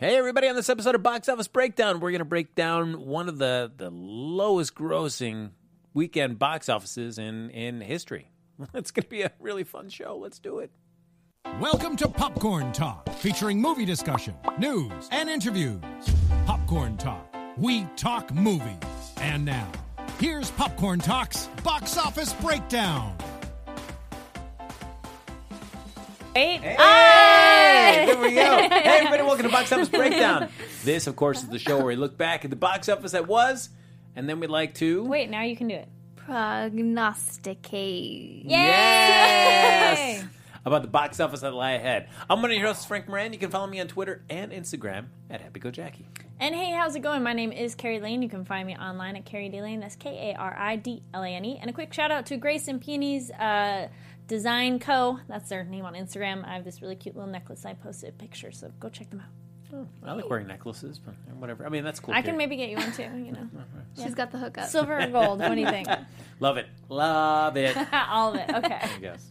Hey, everybody, on this episode of Box Office Breakdown, we're going to break down one of the, the lowest grossing weekend box offices in, in history. It's going to be a really fun show. Let's do it. Welcome to Popcorn Talk, featuring movie discussion, news, and interviews. Popcorn Talk, we talk movies. And now, here's Popcorn Talk's box office breakdown. Eight. Hey, there we go. Hey, everybody, welcome to Box Office Breakdown. This, of course, is the show where we look back at the box office that was, and then we'd like to. Wait, now you can do it. Prognosticate. Yes! About the box office that lie ahead. I'm one of your hosts, Frank Moran. You can follow me on Twitter and Instagram at HappyGoJackie. And hey, how's it going? My name is Kari Lane. You can find me online at Kari D Lane. That's K A R I D L A N E. And a quick shout out to Grace and Peony's uh, Design Co. That's their name on Instagram. I have this really cute little necklace. I posted a picture, so go check them out. Oh, I like wearing necklaces, but whatever. I mean, that's cool. I can Kari. maybe get you one too. You know, She's got the hookup. silver or gold. What do you think? Love it. Love it. All of it. Okay. yes.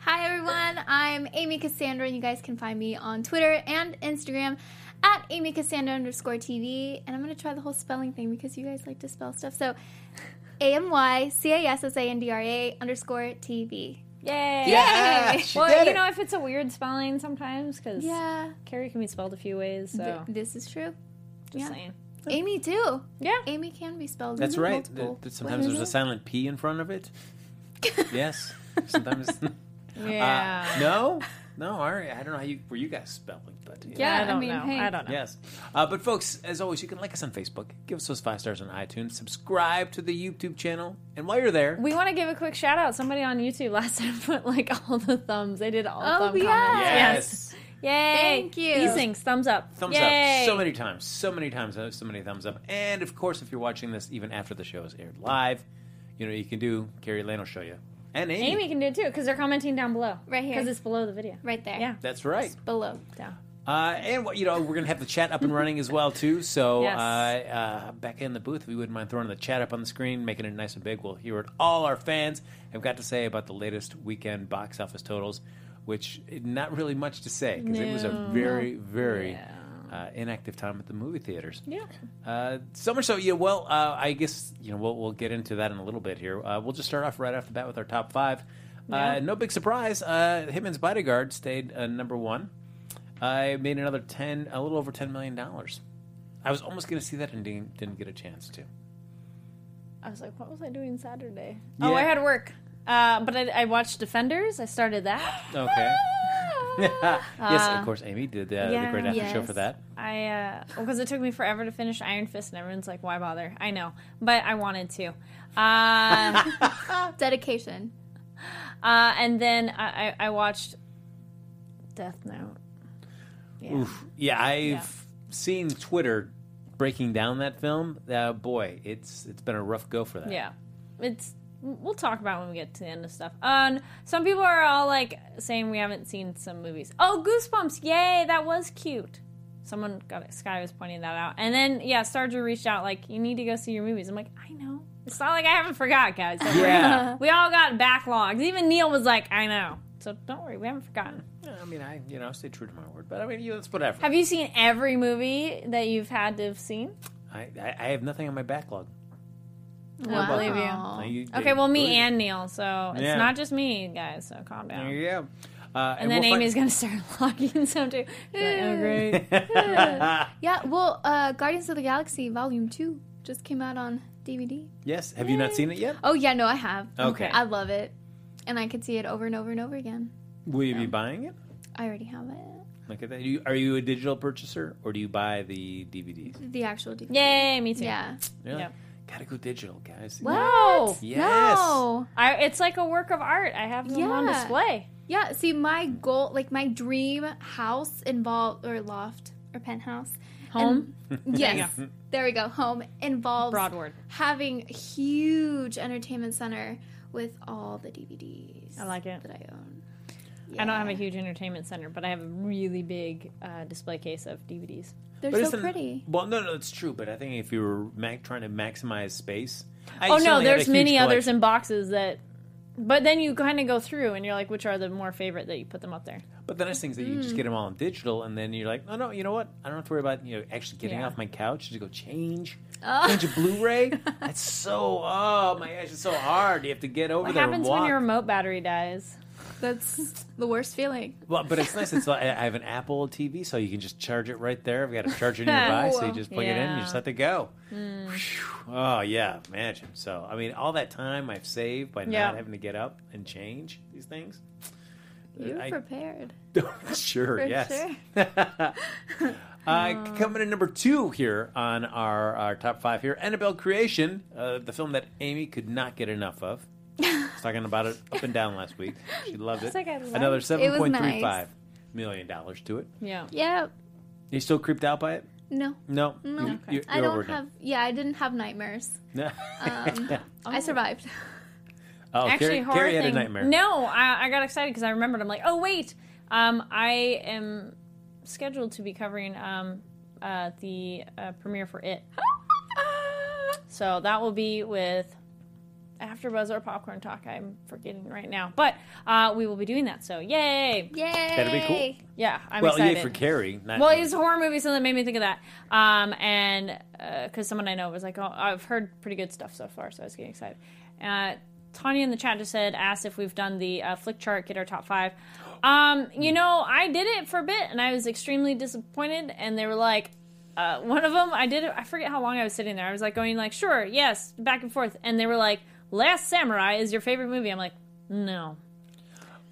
Hi everyone, I'm Amy Cassandra, and you guys can find me on Twitter and Instagram at Amy Cassandra underscore TV. And I'm gonna try the whole spelling thing because you guys like to spell stuff. So A M Y C A S S A N D R A underscore TV. Yay. Yeah, she Well, did you it. know, if it's a weird spelling sometimes, because Yeah, Kari can be spelled a few ways, so th- this is true. just yeah. saying. Amy too. Yeah. Amy can be spelled. That's in right. multiple Th- th- Sometimes there's a silent P in front of it. yes. Sometimes. Yeah. Uh, no? No, all right. I don't know how you where you guys spell it, but Yeah, I I don't mean, know. hey. I don't know. Yes. Uh, but folks, as always, you can like us on Facebook, give us those five stars on iTunes, subscribe to the YouTube channel, and while you're there, We want to give a quick shout out. Somebody on YouTube last time put like all the thumbs. They did all Oh, thumb yes. comments. yes, Yay. Thank you. These things, thumbs up. thumbs Yay. up, so many times, so many times, uh, so many thumbs up, and of course, if you're watching this even after the show is aired live, you know you can do. Kari Lane will show you, and Amy. Amy can do it too because they're commenting down below. Right here. Because it's below the video. right there. Yeah. That's right. below. Down. Uh, and you know we're gonna have the chat up and running as well too. So Yes. uh, uh, back in the booth, if we wouldn't mind throwing the chat up on the screen, making it nice and big. We'll hear what all our fans have got to say about the latest weekend box office totals, which not really much to say because it was a very very Yeah. Uh, inactive time at the movie theaters. Yeah. Uh, so much so, yeah. Well, uh, I guess you know we'll we'll get into that in a little bit here. Uh, we'll just start off right off the bat with our top five. Yeah. Uh, no big surprise. Uh, Hitman's Bodyguard stayed uh, number one. I made another ten, a little over ten million dollars. I was almost going to see that and didn't, didn't get a chance to. I was like, what was I doing Saturday? Oh, I had work. Uh, but I, I watched Defenders. I started that. Okay. yes, Uh, of course. Amy did uh, the yeah. great after show for that. I uh because it took me forever to finish Iron Fist, and everyone's like, "Why bother?" I know, but I wanted to. Uh, Dedication. uh, and then I, I, I watched Death Note. Yeah. Oof. Yeah, I've Yeah. seen Twitter breaking down that film. Uh, boy, it's it's been a rough go for that. Yeah, it's. We'll talk about when we get to the end of stuff. Um, some people are all like saying we haven't seen some movies. Oh, Goosebumps! Yay, that was cute. Someone got it. Sky was pointing that out, and then yeah, Starger reached out like, "You need to go see your movies." I'm like, I know. It's not like I haven't forgot, guys. Don't worry. Yeah. we all got backlogs. Even Neil was like, "I know." So don't worry, we haven't forgotten. Yeah, I mean, I you know stay true to my word, but I mean, you know, it's whatever. Have you seen every movie that you've had to have seen? I, I, I have nothing on my backlog. I believe you. You- Okay, well, me and Neil, so it's Yeah. not just me, guys. So calm down. There you go. Uh, And then we'll find- Amy's gonna start logging some too. oh, great. Yeah, well, uh, Guardians of the Galaxy Volume 2 just came out on DVD. yes. Have you not seen it yet? Oh, yeah, no, I have. Okay. I love it. And I could see it over and over and over again. Will you be buying it? I already have it. Look at that. You, are you a digital purchaser or do you buy the DVDs? The actual DVD. Yay, me too. Yeah. Really? Yep. Gotta go digital, guys. Wow. Yes. No. I, it's like a work of art. I have them on display. Yeah, see, my goal, like my dream house involved, or loft, or penthouse. Home. And- yes. there we go. Home involves Broad word. having a huge entertainment center with all the DVDs. I like it. That I own. I don't have a huge entertainment center, but I have a really big uh, display case of DVDs. They're But so isn't- pretty. Well, no, no, it's true. But I think if you were ma- trying to maximize space, I Oh no, certainly had a there's huge many others in boxes that But then you kind of go through and you're like, which are the more favorite that you put them up there? But the nice thing is that you can just get them all in digital, and then you're like, oh no, you know what? I don't have to worry about you know actually getting Yeah. off my couch to go change, change a Blu-ray. That's so oh my gosh, it's so hard. You have to get over What there and happens walk. when your remote battery dies? That's the worst feeling. Well, but it's nice. It's like, I have an Apple TV, so you can just charge it right there. I've got a charger nearby, so you just plug it in, and you just let it go. Whew. Oh yeah, imagine. So I mean, all that time I've saved by Yeah. not having to get up and change these things. You I- prepared. sure, For yes. sure. Uh, coming in number two here on our, our top five here, Annabelle Creation, uh, the film that Amy could not get enough of. I was talking about it up and down last week. She loved it. like I loved Another it. seven was point three nice. five million dollars to it. Yeah. Yeah. You still creeped out by it? No. No, No. You- you're, I you're don't over now. have. Yeah, I didn't have nightmares. Um, I survived. oh, Actually, Kari, horror Kari had a nightmare. No, I, I got excited because I remembered. I'm like, oh wait, um, I am scheduled to be covering um, uh, the uh, premiere for It. so that will be with AfterBuzz or Popcorn Talk. I'm forgetting right now, but uh, we will be doing that. So yay! Yay! That'd be cool. Yeah, I'm well, excited. yay for Kari. Not Well, me. it's a horror movie, so that made me think of that. Um, and because someone I know was like, "Oh, I've heard pretty good stuff so far," so I was getting excited. Uh, Tanya in the chat just said, asked if we've done the uh, flick chart, get our top five. Um, you know, I did it for a bit, and I was extremely disappointed. And they were like, uh, one of them, I did it. I forget how long I was sitting there. I was like going like, sure, yes, back and forth, and they were like, "Last Samurai is your favorite movie." I'm like, no.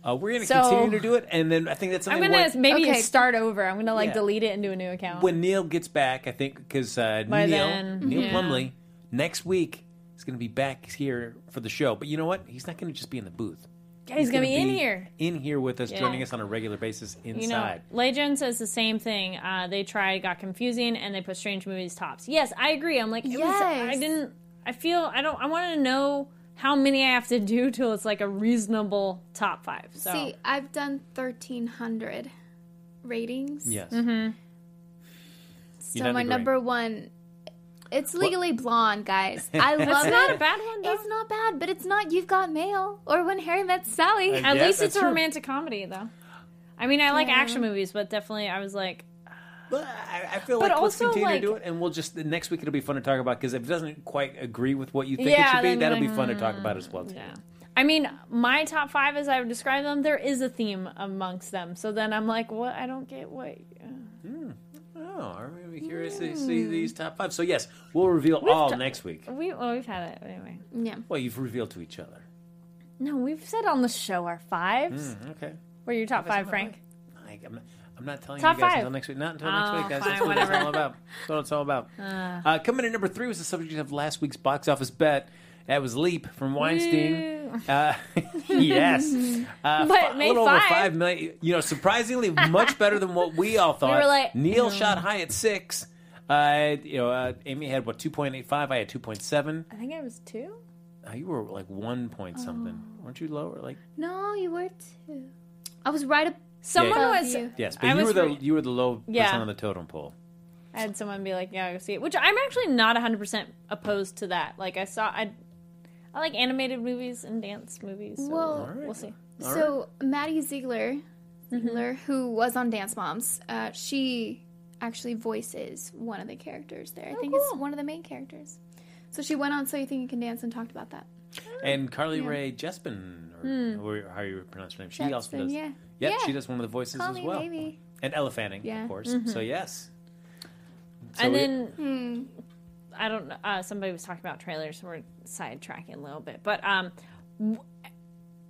Uh, we're going to So- continue to do it, and then I think that's I'm something. gonna when, maybe Okay. start over. I'm gonna like Yeah. delete it and do a new account. when Neil gets back, I think because uh, By Neil then, Neil yeah. Plumley next week is going to be back here for the show. But you know what? He's not going to just be in the booth. Yeah, he's, gonna, be in here. in here with us, Yeah. joining us on a regular basis inside. You know, Legend says the same thing. Uh, they tried, got confusing, and they put strange movies tops. Yes, I agree. I'm like, it was, I Yes. didn't. I feel I don't. I want to know how many I have to do till it's like a reasonable top five. So See, I've done 1,300 ratings. yes, Mm-hmm. So my agreeing. number one, it's Legally Blonde, guys. I love that's it. not a bad one. Though. It's not bad, but it's not You've Got Mail or When Harry Met Sally. Uh, At Yeah, least it's a true. romantic comedy, though. I mean, I like Yeah. action movies, but definitely, I was like, But I, I feel But like let's continue like- to do it, and we'll just the next week it'll be fun to talk about because if it doesn't quite agree with what you think it should be, then that'll you're be fun to talk mm, about as well. Too. yeah. I mean, my top five, as I would describe them, there is a theme amongst them. So then I'm like, what? I don't get what. Hmm. Oh, I'm really curious to see hmm. these top five. So yes, we'll reveal all ta- next week. We well, we've had it anyway. Yeah. Well, you've revealed to each other. No, we've said on the show our fives. Mm, okay. What are your top That's five, not Frank? I, I'm, not, telling Top you guys five. until next week. Not until next Oh, week, guys. fine, That's what whatever. it's all about. That's what it's all about. Uh, coming in number three was the subject of last week's box office bet. That was Leap from Weinstein. Uh, yes, uh, But fi- a made little over five. five million. You know, surprisingly much better than what we all thought. were like, Neil shot high at six. Uh, you know, uh, Amy had what two point eight five. I had two point seven. I think it was two. Uh, you were like one point something. Oh. Weren't you lower? Like No, you were too. I was right up. Someone Yeah. was. you. yes, I but you were the re- you were the low Yeah. percent on the totem pole. I had someone be like, "Yeah, I go see it," which I'm actually not 100 percent opposed to that. Like I saw, I, I like animated movies and dance movies. So Well- Alright. we'll see. All so Maddie Ziegler, Mm-hmm. Ziegler, who was on Dance Moms, uh, she actually voices one of the characters there. I think it's Oh, one of the main characters. So she went on So You Think You Can Dance and talked about that. And Carly Yeah. Rae Jepsen, or, or how you pronounce her name, she also does. yeah. Yep, Yeah. she does one of the voices Call as me well. maybe. And Elle Fanning, Yeah. of course. So yes. So and it- then Hmm. I don't know. Uh, somebody was talking about trailers, so we're sidetracking a little bit. But um,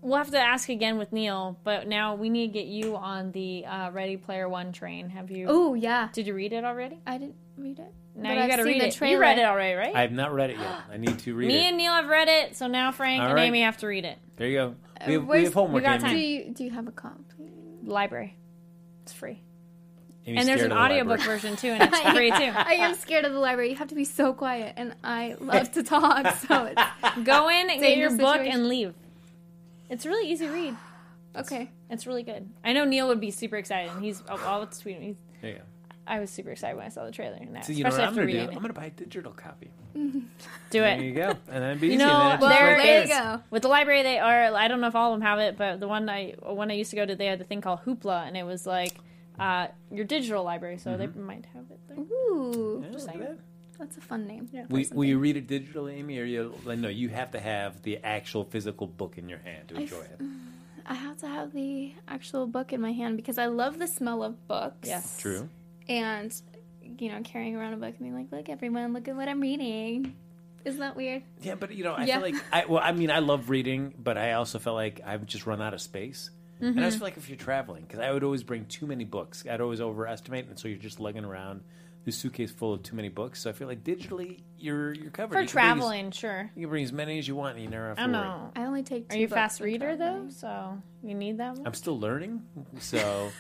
we'll have to ask again with Neil. But now we need to get you on the uh, Ready Player One train. Have you? Oh, yeah. Did you read it already? I didn't read it. Now but you I've got to read the it. Trailer. You read it already, right? I have not read it yet. I need to read Me it. Me and Neil have read it, so now Frank All and right. Amy have to read it. there you go. We have, we where's- have homework. we got time. Do you, do you have a comp? Library. It's free. Amy's and there's an the audiobook library. version too, and it's free too. I am scared of the library. You have to be so quiet, and I love to talk, so it's Go in and get your book situation. and leave. It's a really easy read. okay. It's really good. I know Neil would be super excited, and he's. Oh, I'll, I'll tweet him. He's, There you go. I was super excited when I saw the trailer. And that, So you know what I'm gonna do? reading I'm gonna buy a digital copy. Do it. There you go, and then be You easy. know, and then Well, just there right there is you go. with the library. They are. I don't know if all of them have it, but the one I when I used to go to, they had the thing called Hoopla, and it was like uh, your digital library. So Mm-hmm. they might have it there. Ooh, Yeah, look at that. that's a fun name. Yeah. Will, will you read it digitally, Amy, or you? Like, no, you have to have the actual physical book in your hand to I enjoy f- it. I have to have the actual book in my hand because I love the smell of books. Yes. True. And, you know, carrying around a book and being like, look, everyone, look at what I'm reading. Isn't that weird? Yeah, but you know, I Yeah. feel like I well, I mean, I love reading, but I also felt like I've just run out of space. And Mm-hmm. I just feel like if you're traveling, because I would always bring too many books, I'd always overestimate, and so you're just lugging around this suitcase full of too many books. So I feel like digitally, you're you're covered For You can bring as- traveling, sure. you can bring as many as you want, and you never have to I worry. know. I only take two Are you a fast when reader though? So you need that one. I'm still learning, so I have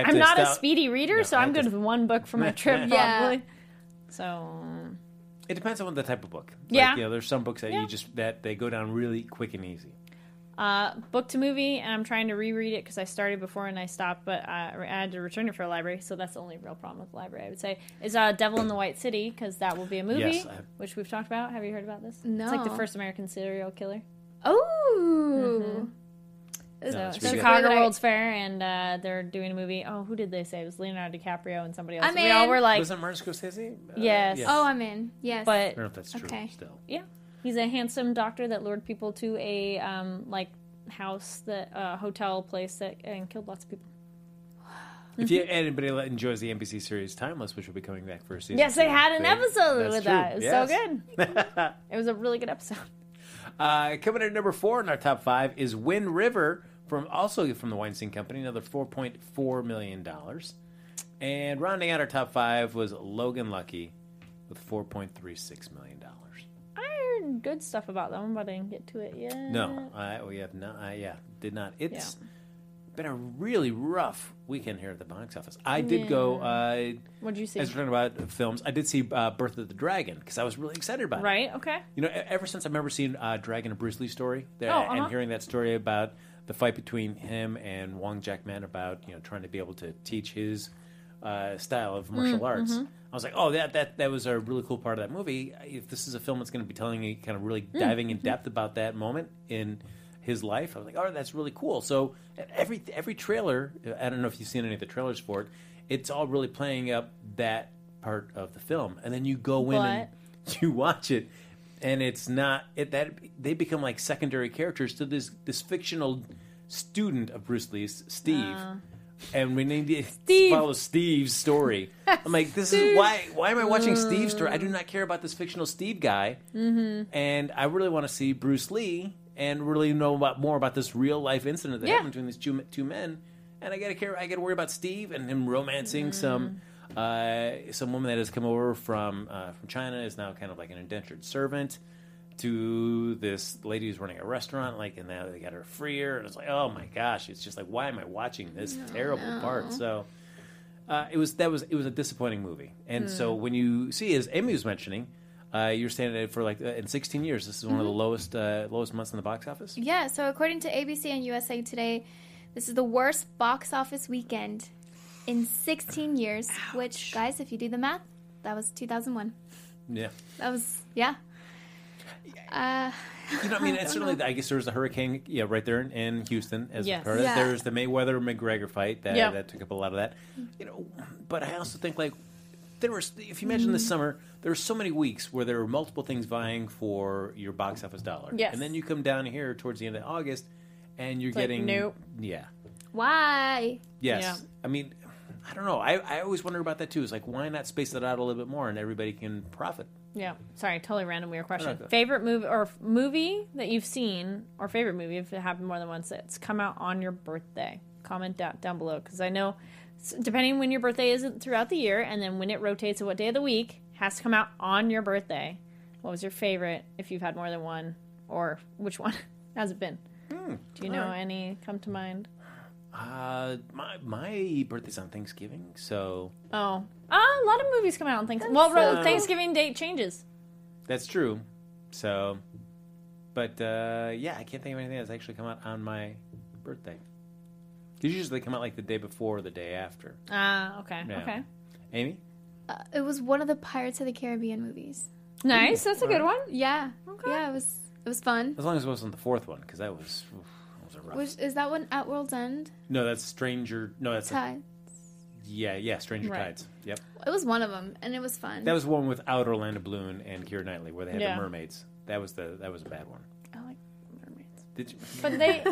I'm to not a speedy reader, No, so I I'm good to- with one book for my trip, Yeah. probably. So It depends on the type of book. Like, Yeah. you know, there's some books that Yeah. you just that they go down really quick and easy. Uh, book to movie, and I'm trying to reread it because I started before and I stopped, but I, I had to return it for a library, so that's the only real problem with the library, I would say, is uh, Devil in the White City, because that will be a movie, Yes, I- which we've talked about. Have you heard about this? No, It's like the first American serial killer. Oh. So, that's pretty good. Chicago I- World's Fair, and uh, they're doing a movie. Oh, who did they say? It was Leonardo DiCaprio and somebody else. I'm we all were like, Wasn't Martin Scorsese? Uh, Yes. Oh, I'm in. Yes. but I don't know if that's true. Okay. Still, Yeah, he's a handsome doctor that lured people to a um, like house that uh, hotel place that and killed lots of people. if you anybody enjoys the NBC series Timeless, which will be coming back for a season, Yes, they had an they- episode that's with true. that. It was Yes. so good. it was a really good episode. Uh, coming in at number four in our top five is Wind River from also from the Weinstein Company, another four point four million dollars. And rounding out our top five was Logan Lucky with four point three six million dollars. I heard good stuff about that one, but I didn't get to it yet. No, I we have not. I yeah, did not. It's been a really rough weekend here at the box office. I did go. Uh, what did you see? as we're talking about films, I did see uh, Birth of the Dragon because I was really excited about it. Right? Okay. You know, ever since I remember seeing uh, Dragon and Bruce Lee story there, Oh, uh-huh. and hearing that story about the fight between him and Wong Jack Man about you know trying to be able to teach his uh, style of martial Mm, arts, mm-hmm. I was like, oh, that that that was a really cool part of that movie. If this is a film that's going to be telling you kind of really Mm, diving in mm-hmm. depth about that moment in his life, I was like, oh, that's really cool. So every every trailer, I don't know if you've seen any of the trailers for it, it's all really playing up that part of the film, and then you go in and you watch it and it's not it that they become like secondary characters to this this fictional student of Bruce Lee's Steve. And we need to Steve. follow Steve's story. I'm like this is why why am I watching Steve's story? I do not care about this fictional Steve guy. Mm-hmm. and I really want to see Bruce Lee and really know about more about this real life incident that Yeah. happened between these two two men. And I gotta care I gotta worry about Steve and him romancing some uh, some woman that has come over from uh, from China is now kind of like an indentured servant to this lady who's running a restaurant, like, and now they got her freer, and it's like, oh my gosh, it's just like, why am I watching this terrible part? So, uh, it was that was it was a disappointing movie, and so when you see, as Amy was mentioning, uh, you're standing there for like uh, in 16 years, this is one of the lowest uh, lowest months in the box office. Yeah, so according to ABC and USA Today, this is the worst box office weekend in 16 years. Which, guys, if you do the math, that was 2001. Yeah, That was, yeah. Uh, you know, I mean, it's certainly. I guess there was a hurricane, yeah, right there in, in Houston as Yes. part of it. Yeah. There's the Mayweather McGregor fight that Yeah. that took up a lot of that. You know, but I also think like there was. If you imagine this summer, there were so many weeks where there were multiple things vying for your box office dollar. Yes. and then you come down here towards the end of August, and you're like, getting nope. Yeah. why? Yes. Yeah. I mean, I don't know. I, I always wonder about that too. It's like why not space it out a little bit more and everybody can profit. Yeah. Sorry, totally random weird question. Okay. Favorite movie or movie that you've seen, or favorite movie if it happened more than once that's come out on your birthday? Comment down down below because I know depending when your birthday is throughout the year, and then when it rotates to what day of the week has to come out on your birthday. What was your favorite if you've had more than one, or which one has it been? Hmm. Do you know any come to mind? Uh, my my birthday's on Thanksgiving, so Oh, ah, a lot of movies come out on Thanksgiving. Well, so- Thanksgiving date changes. That's true. So, but uh, yeah, I can't think of anything that's actually come out on my birthday. 'Cause usually they come out like the day before or the day after. Ah, okay, Yeah. okay. Amy? Uh, it was one of the Pirates of the Caribbean movies. Nice. That's a good one. Yeah. Okay. Yeah, it was it was fun. As long as it wasn't the fourth one, because that was oof, that rough. Which is that one at World's End? no, that's Stranger. No, that's a, yeah, yeah, Stranger Right. Tides. Yep, It was one of them, and it was fun. that was one without Orlando Bloom and Keira Knightley, where they had Yeah. the mermaids. That was the that was a bad one. I like mermaids, Did you? but they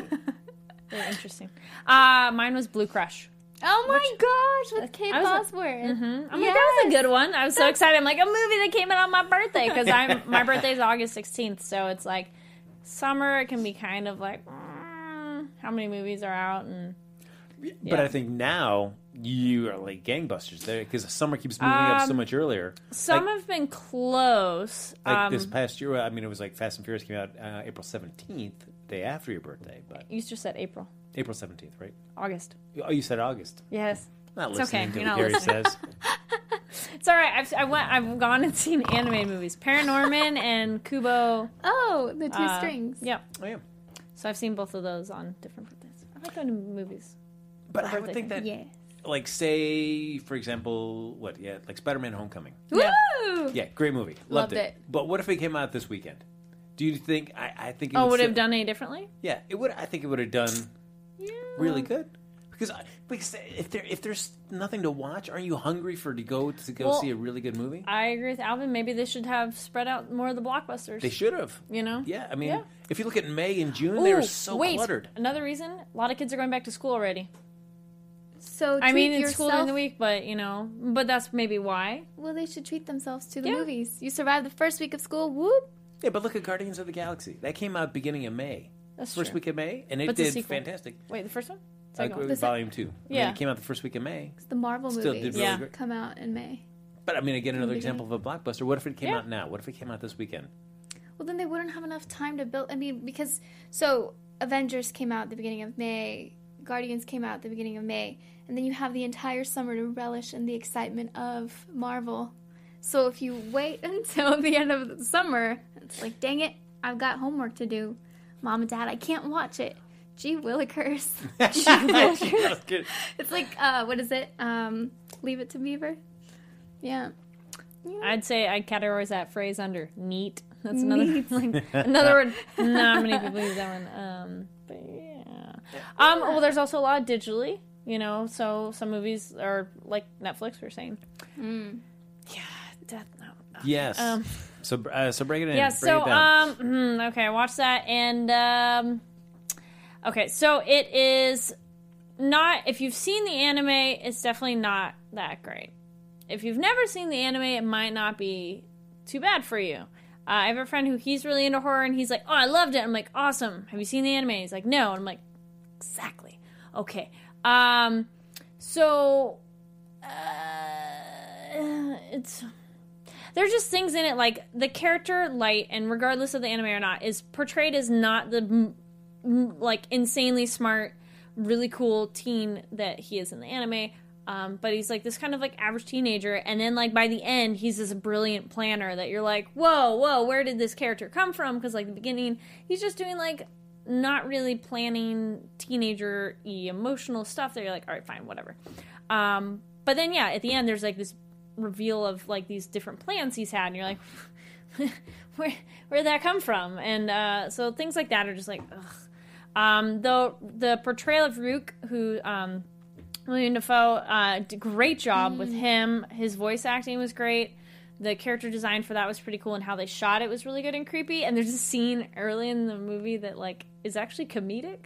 they're interesting. Uh, mine was Blue Crush. oh my gosh, with Kate I was a- Bosworth. I'm like, that was a good one. I was so excited. I'm like, a movie that came out on my birthday because I'm my birthday's August 16th, so it's like summer. It can be kind of like how many movies are out and But Yeah. I think now you are like gangbusters there because summer keeps moving up so Um, much earlier. some Like- have been close. Like um, this past year, I mean, it was like Fast and Furious came out uh, April seventeenth, day after your birthday, but you just said April, April seventeenth, right? August. Oh, you said August. Yes, Not It's listening okay, to you're what not Gary listening. says. it's all right. I've I went. I've gone and seen animated movies, Paranorman and Kubo. Oh, the two uh, strings. Yep. oh yeah, So I've seen both of those on different birthdays. I like going to movies. but I would birthday think that, Yeah. like, say for example, what? Yeah, like Spider-Man: Homecoming. Yeah. Woo! Yeah, great movie. Loved Loved, it. But what if it came out this weekend? Do you think? I, I think. It Oh, would would still- have done any differently? Yeah, it would. I think it would have done really good. Because, I- because if there if there's nothing to watch, aren't you hungry for to go to go Well, see a really good movie? I agree with Alvin. Maybe they should have spread out more of the blockbusters. They should have. You know? Yeah, I mean, Yeah. if you look at May and June, they were so wait, cluttered. Another reason, a lot of kids are going back to school already. So I treat mean, it's yourself. school during the week, but you know, but that's maybe why. Well, they should treat themselves to the Yeah. movies. You survived the first week of school. Whoop! Yeah, but look at Guardians of the Galaxy. That came out beginning of May, That's first true. week of May, and it But did fantastic. Wait, the first one, Like, second one. The sec- volume two. I mean, Yeah. it came out the first week of May. The Marvel Still movies did really Yeah. great. come out in May. But I mean, again, another example of a blockbuster. What if it came Yeah. out now? What if it came out this weekend? Well, then they wouldn't have enough time to build. I mean, because so Avengers came out at the beginning of May, Guardians came out at the beginning of May, and then you have the entire summer to relish in the excitement of Marvel. So if you wait until the end of the summer, it's like, dang it, I've got homework to do. Mom and Dad, I can't watch it. Gee willikers. That's good. it's like, uh, what is it? Um, Leave it to Beaver. Yeah. I'd say I'd categorize that phrase under neat. That's another like, another word. Not many people use that one. Um, but yeah. Um. Well, there's also a lot digitally. You know, so some movies are like Netflix. We're saying. Yeah. Death Note. Yes. Um, so, uh, so break it in. Yeah. break So it down. um. hmm, Okay. I watched that and um. Okay. So it is not. If you've seen the anime, it's definitely not that great. If you've never seen the anime, it might not be too bad for you. Uh, I have a friend who he's really into horror, and he's like, "Oh, I loved it." I'm like, "Awesome! Have you seen the anime?" He's like, "No," and I'm like, "Exactly. Okay." Um, so uh, it's there's just things in it like the character light, and regardless of the anime or not, is portrayed as not the like insanely smart, really cool teen that he is in the anime. Um, but he's like this kind of like average teenager, and then like by the end, he's this brilliant planner that you're like, whoa, whoa, where did this character come from? Because like the beginning, he's just doing like not really planning teenager emotional stuff. That you're like, all right, fine, whatever. Um, but then yeah, at the end, there's like this reveal of like these different plans he's had, and you're like, where where'd that come from? And uh, so things like that are just like, ugh. Um, though the portrayal of Ryuk, who um, Willem Dafoe, uh, did great job with him. His voice acting was great. The character design for that was pretty cool, and how they shot it was really good and creepy. And there's a scene early in the movie that like is actually comedic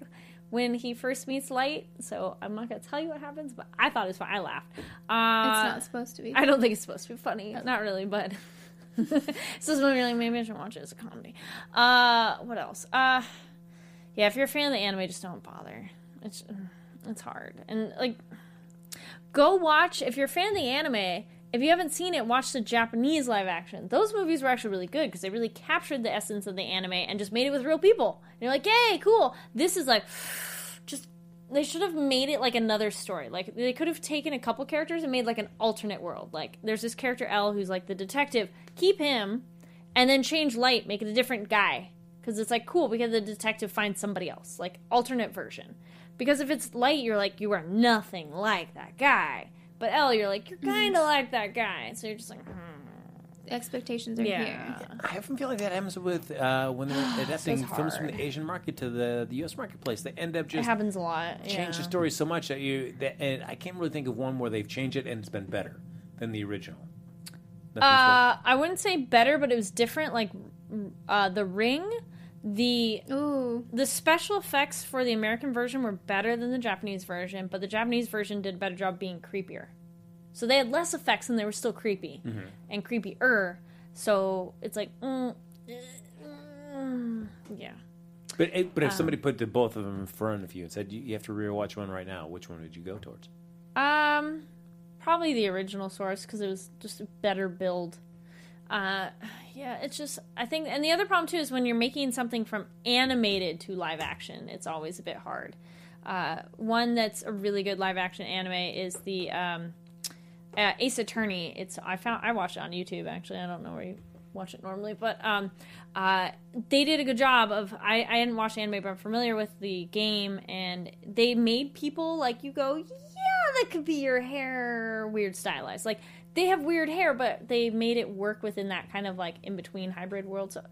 when he first meets Light. So I'm not gonna tell you what happens, but I thought it was fun. I laughed. Uh, It's not supposed to be. I don't think it's supposed to be funny. Not really, but this is you're maybe I should watch it as a comedy. Uh, what else? Uh, yeah, if you're a fan of the anime, just don't bother. It's it's hard and like go watch if you're a fan of the anime. If you haven't seen it, watch the Japanese live action. Those movies were actually really good because they really captured the essence of the anime and just made it with real people. And you're like, yay, cool. This is like just they should have made it like another story. Like they could have taken a couple characters and made like an alternate world. Like there's this character L who's like the detective. Keep him, and then change Light, make it a different guy. Because it's like cool because the detective finds somebody else, like alternate version. Because if it's Light, you're like you are nothing like that guy. But l you're like you're kind of like that guy, so you're just like, hmm. Expectations are yeah. here. I often feel like that happens with uh, when they're adapting it's films from the Asian market to the, the U.S. marketplace. They end up just It just happens a lot. change the story so much that you that, and I can't really think of one where they've changed it and it's been better than the original. Uh, I wouldn't say better, but it was different. Like uh, the Ring, the Ooh. the special effects for the American version were better than the Japanese version, but the Japanese version did a better job being creepier. So they had less effects and they were still creepy and creepier. So it's like, mm, eh, mm, yeah. But it, but if Um, somebody put the both of them in front of you and said you, you have to rewatch one right now, which one would you go towards? Um, probably the original source because it was just a better build. Uh, yeah, it's just I think, and the other problem too is when you're making something from animated to live action, it's always a bit hard. Uh, one that's a really good live action anime is the um, uh, Ace Attorney. It's I found I watched it on YouTube actually. I don't know where you watch it normally, but um, uh, they did a good job of. I I hadn't watched anime, but I'm familiar with the game, and they made people like you go, yeah, that could be your hair, weird stylized. Like they have weird hair, but they made it work within that kind of like in between hybrid world. So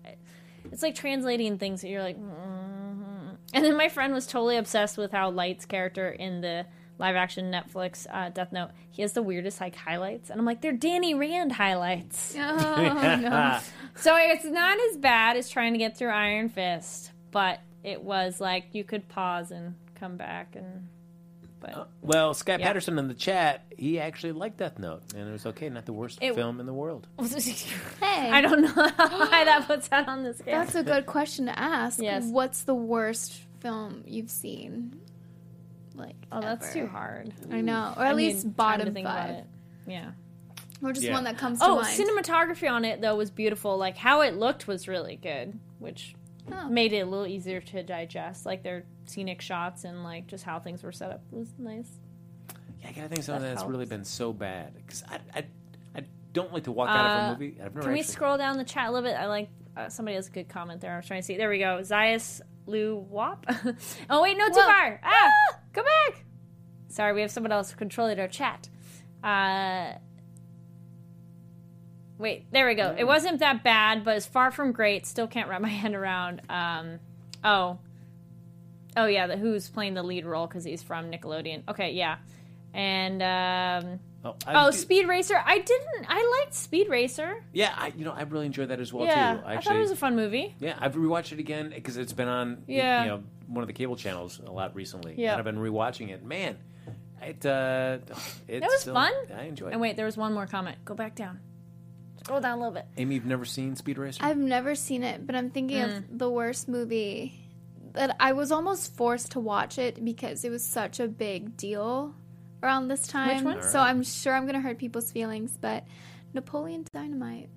it's like translating things that you're like. Mm-hmm. And then my friend was totally obsessed with how Light's character in the live action Netflix uh, Death Note, he has the weirdest like highlights, and I'm like, they're Danny Rand highlights. Oh no. So it's not as bad as trying to get through Iron Fist, but it was like you could pause and come back and. But uh, Well, Scott Yeah. Patterson in the chat, he actually liked Death Note, and it was okay, not the worst It- film in the world. Hey. I don't know why that puts that on the scale. That's a good question to ask. Yes. What's the worst film you've seen? Like, oh, that's too hard. I know, or at need least time to bottom five. Yeah. or just Yeah. one that comes to Oh, mind. cinematography on it though was beautiful. Like how it looked was really good, which Oh. made it a little easier to digest. Like their scenic shots and like just how things were set up was nice. Yeah, I gotta think something That that's really been so bad because I, I I don't like to walk out of Uh, a movie. I've never Can we actually- scroll down the chat a little bit? I like uh, somebody has a good comment there. I was trying to see. There we go. Zayas Lu Wop. oh wait, no, too Whoa. far. Ah, go back. Sorry, we have someone else controlling our chat. Uh, wait, there we go. It wasn't that bad, but it's far from great. Still can't wrap my head around. Um, oh, oh yeah, the who's playing the lead role because he's from Nickelodeon. Okay, yeah, and um, Oh, oh, do- Speed Racer. I didn't. I liked Speed Racer. Yeah, I you know I really enjoyed that as well yeah, too. I thought it was a fun movie. yeah, I've rewatched it again because it's been on Yeah. you know one of the cable channels a lot recently. Yeah. and I've been rewatching it. Man, it uh, it's That was still- fun. I enjoyed it. And wait, there was one more comment. Go back down. Scroll down a little bit. Amy, you've never seen Speed Racer? I've never seen it, but I'm thinking Mm. of the worst movie that I was almost forced to watch it because it was such a big deal around this time. one? So I'm sure I'm gonna hurt people's feelings, but Napoleon Dynamite.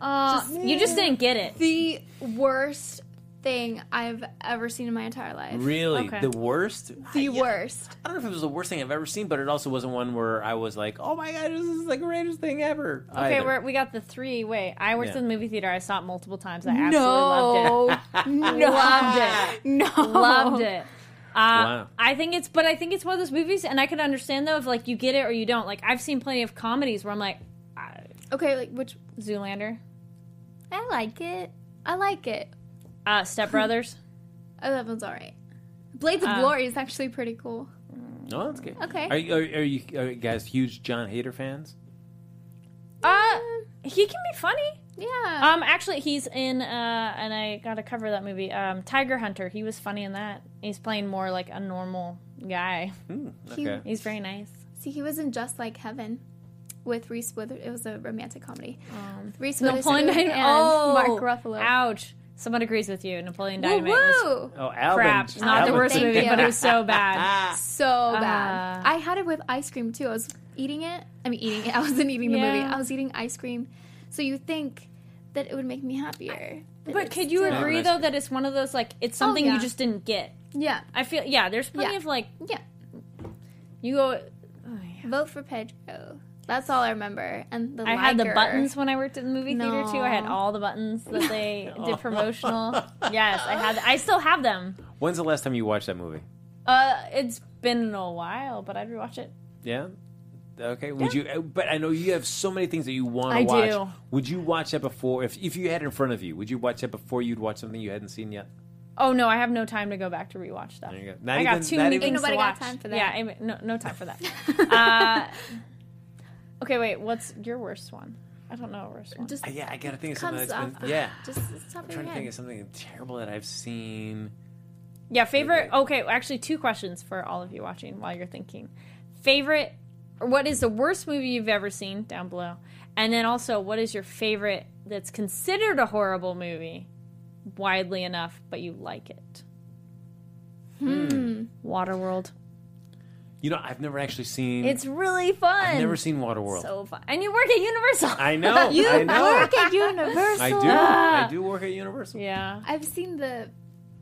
Uh, you just didn't get it. The worst thing I've ever seen in my entire life. really, Okay. the worst. The I, worst. I don't know if it was the worst thing I've ever seen, but it also wasn't one where I was like, "Oh my god, this is the greatest thing ever." Okay, either. we're, we got the three. Wait, I worked Yeah. in the movie theater. I saw it multiple times. I absolutely loved it. no, Loved it. no, Loved it. Uh, Wow. I think it's, but I think it's one of those movies, and I can understand though if like you get it or you don't. Like I've seen plenty of comedies where I'm like, uh, Okay, like which Zoolander, I like it. I like it. Uh, Step Brothers. Oh, that one's all right. Blades of Uh, Glory is actually pretty cool. No, that's good. Okay. Are, you- are, are you are you guys huge Jon Heder fans? uh, he can be funny. Yeah. Um, actually, he's in, uh, and I gotta cover that movie. Um, Tiger Hunter. He was funny in that. He's playing more like a normal guy. Hmm, He- okay. He's very nice. See, he was in Just Like Heaven with Reese Wither. It was a romantic comedy. Um, Reese Napoleon Witherspoon Dynamite. and Oh, Mark Ruffalo. Ouch. Someone agrees with you. Napoleon Woo Dynamite was! Oh, Alvin. crap. Not the worst Thank movie, you. but it was so bad. So bad. Uh, I had it with ice cream too. I was eating it. I mean, eating it. I wasn't eating the movie. I was eating ice cream. So you think that it would make me happier. But could you Yeah, agree though that it's one of those like it's something yeah. you just didn't get? Yeah. I feel yeah. There's plenty Yeah. of like Yeah. you go. oh, yeah. Vote for Pedro. That's all I remember. And the I had the buttons when I worked at the movie theater too. I had all the buttons that they did promotional. Yes, I had. I still have them. When's the last time you watched that movie? Uh, it's been a while, but I'd rewatch it. Yeah. Okay, would you? uh, But I know you have so many things that you want to I watch. do. Would you watch that before? If if you had it in front of you, would you watch that before you'd watch something you hadn't seen yet? Oh no, I have no time to go back to rewatch stuff. There you go. Not I got even- too not many even- things Ain't nobody got time for that. Yeah, I- no, no time for that. uh, okay, wait. What's your worst one? I don't know a worst one. Just Uh, Yeah, I gotta think of something comes that's off. Yeah, Just it's top I'm trying to think of something terrible that I've seen. yeah, favorite. Okay. Okay, actually, two questions for all of you watching while you're thinking. Favorite. Or what is the worst movie you've ever seen? Down below, and then also, what is your favorite that's considered a horrible movie, widely enough, but you like it? Hmm. Waterworld. You know, I've never actually seen. It's really fun. I've never seen Waterworld. So fun, and you work at Universal. I know. You I know. work at Universal. I do. I do work at Universal. yeah, I've seen the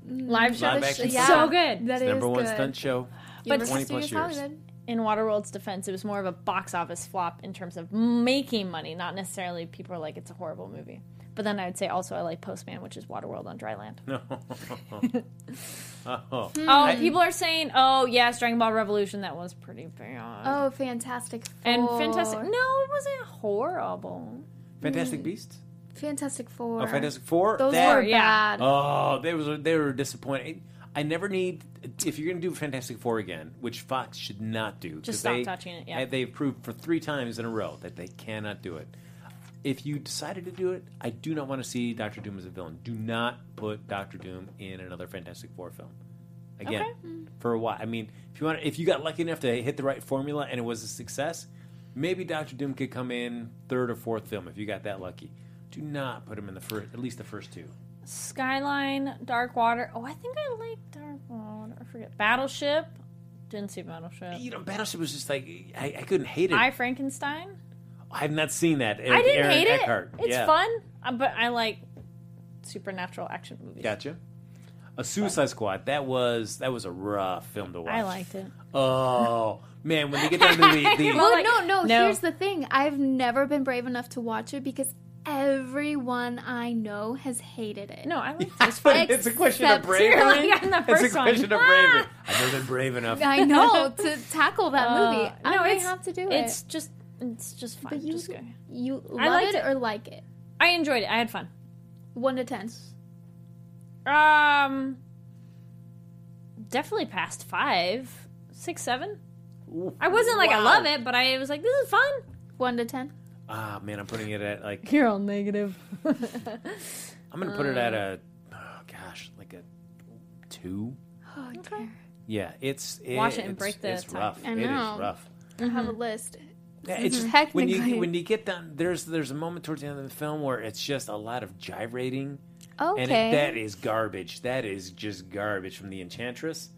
live show. Live action yeah, so good. That It's is number one good. stunt show. But- 20 20 plus years. Hollywood. in Waterworld's defense, it was more of a box office flop in terms of making money, not necessarily people are like it's a horrible movie. But then I would say also I like Postman, which is Waterworld on dry land. No. oh. Oh, people are saying, oh yes, Dragonball Evolution, that was pretty bad. Oh, Fantastic Four. and Fantastic. No, it wasn't horrible. Fantastic mm. Beasts. Fantastic Four. Oh, Fantastic Four. Those That- were bad. Oh, they was they were disappointing. I never need if you're going to do Fantastic Four again, which Fox should not do. 'cause Just stop they- touching it, yeah. They've proved for three times in a row that they cannot do it. If you decided to do it, I do not want to see Doctor Doom as a villain. Do not put Doctor Doom in another Fantastic Four film. Again, Okay. Hmm. for a while. I mean, if you want, if you got lucky enough to hit the right formula and it was a success, maybe Doctor Doom could come in third or fourth film if you got that lucky. Do not put him in the first, at least the first two. Skyline, Dark Water. Oh, I think I like Dark Water. I forget. Battleship. Didn't see Battleship. You know, Battleship was just like I, I couldn't hate it. I I, Frankenstein. Have not seen that. I didn't Aaron hate Eckhart. it. It's Yeah. fun, uh, but I like supernatural action movies. Gotcha. A Suicide Squad. That was that was a rough film to watch. I liked it. Oh man, when they get down to the, the Well, like- no, no, no. Here's the thing. I've never been brave enough to watch it because everyone I know has hated it. No, I liked it. It's fun. It's a question of bravery. Like, I'm the it's first a one. question of bravery. I've never been brave enough. I know to tackle that movie. Uh, I no, might it's have to do it. It's just, it's just fun. But you, just go. you love I liked it, it. or like it? I enjoyed it. I had fun. One to ten. Um, definitely past five, six, seven. I wasn't like I love it, but I was like, this is fun. One to ten. Ah man, I'm putting it at like You're all negative. I'm gonna put it at a oh gosh like a two. Oh, dear. Yeah, it's it, Watch it and it's- break the It's time. rough. I It is know. rough. I have a list. Yeah, it's just, when you when you get down there's there's a moment towards the end of the film where it's just a lot of gyrating Okay. and it, that is garbage. That is just garbage from the Enchantress.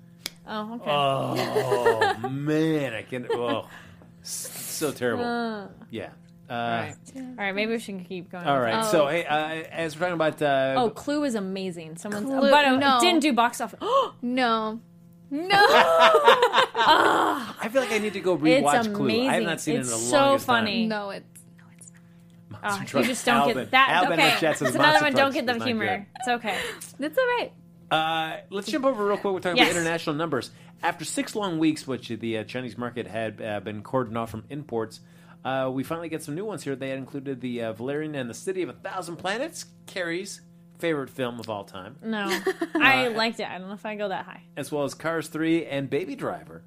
Oh, okay. Oh man, I can't. Oh, so terrible. Uh, Yeah. Uh, all right. All right. Maybe we should keep going. All right. with right. that. So, hey, uh, as we're talking about, uh, Oh, Clue is amazing. Someone's, Clue- but uh, no. didn't do box office. Oh no. No. I feel like I need to go it's rewatch amazing. Clue. I have not seen it's it in a so longest funny. no, it's no, it's not. Oh, Monster you just don't Alvin. get that. Alvin okay, Lachette's it's another one. Don't get the humor. It's okay. It's all right. Uh, let's jump over real quick. We're talking Yes. about international numbers. After six long weeks, which the uh, Chinese market had uh, been cordoned off from imports, uh, we finally get some new ones here. They had included the uh, Valerian and the City of a Thousand Planets, Kari's favorite film of all time, No, I liked it. I don't know if I go that high. as well as Cars 3 and Baby Driver.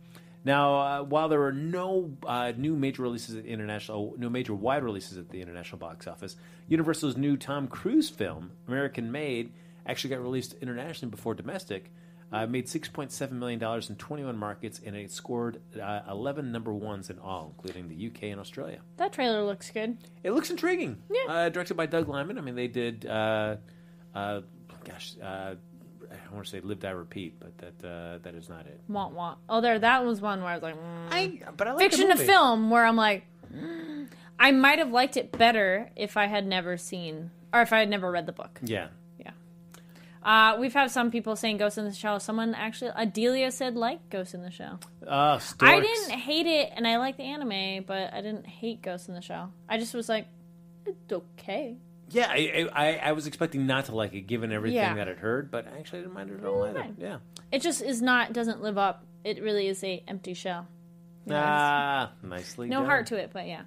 Now, uh, while there were no uh, new major releases at the international, no major wide releases at the international box office, Universal's new Tom Cruise film, American Made, actually got released internationally before domestic. Uh, made $6.7 million in 21 markets, and it scored uh, 11 number ones in all, including the UK and Australia. That trailer looks good. It looks intriguing. Yeah. Uh, directed by Doug Liman. I mean, they did, uh, gosh, uh, I want to say Live, Die, Repeat, but that uh, that is not it. Want want. Oh, there. That was one where I was like, mm. I, but I like fiction to film, where I'm like, mm. I might have liked it better if I had never seen or if I had never read the book. Yeah. Yeah. Uh, we've had some people saying Ghost in the Shell. Someone actually, Adelia said like Ghost in the Shell. Uh, I didn't hate it, and I like the anime, but I didn't hate Ghost in the Shell. I just was like, it's okay. Yeah, I, I I was expecting not to like it given everything Yeah. that I'd heard, but actually I didn't mind it at all either. Right. Yeah. It just is not doesn't live up. It really is a empty shell. You Ah, nicely no done. heart to it, but yeah.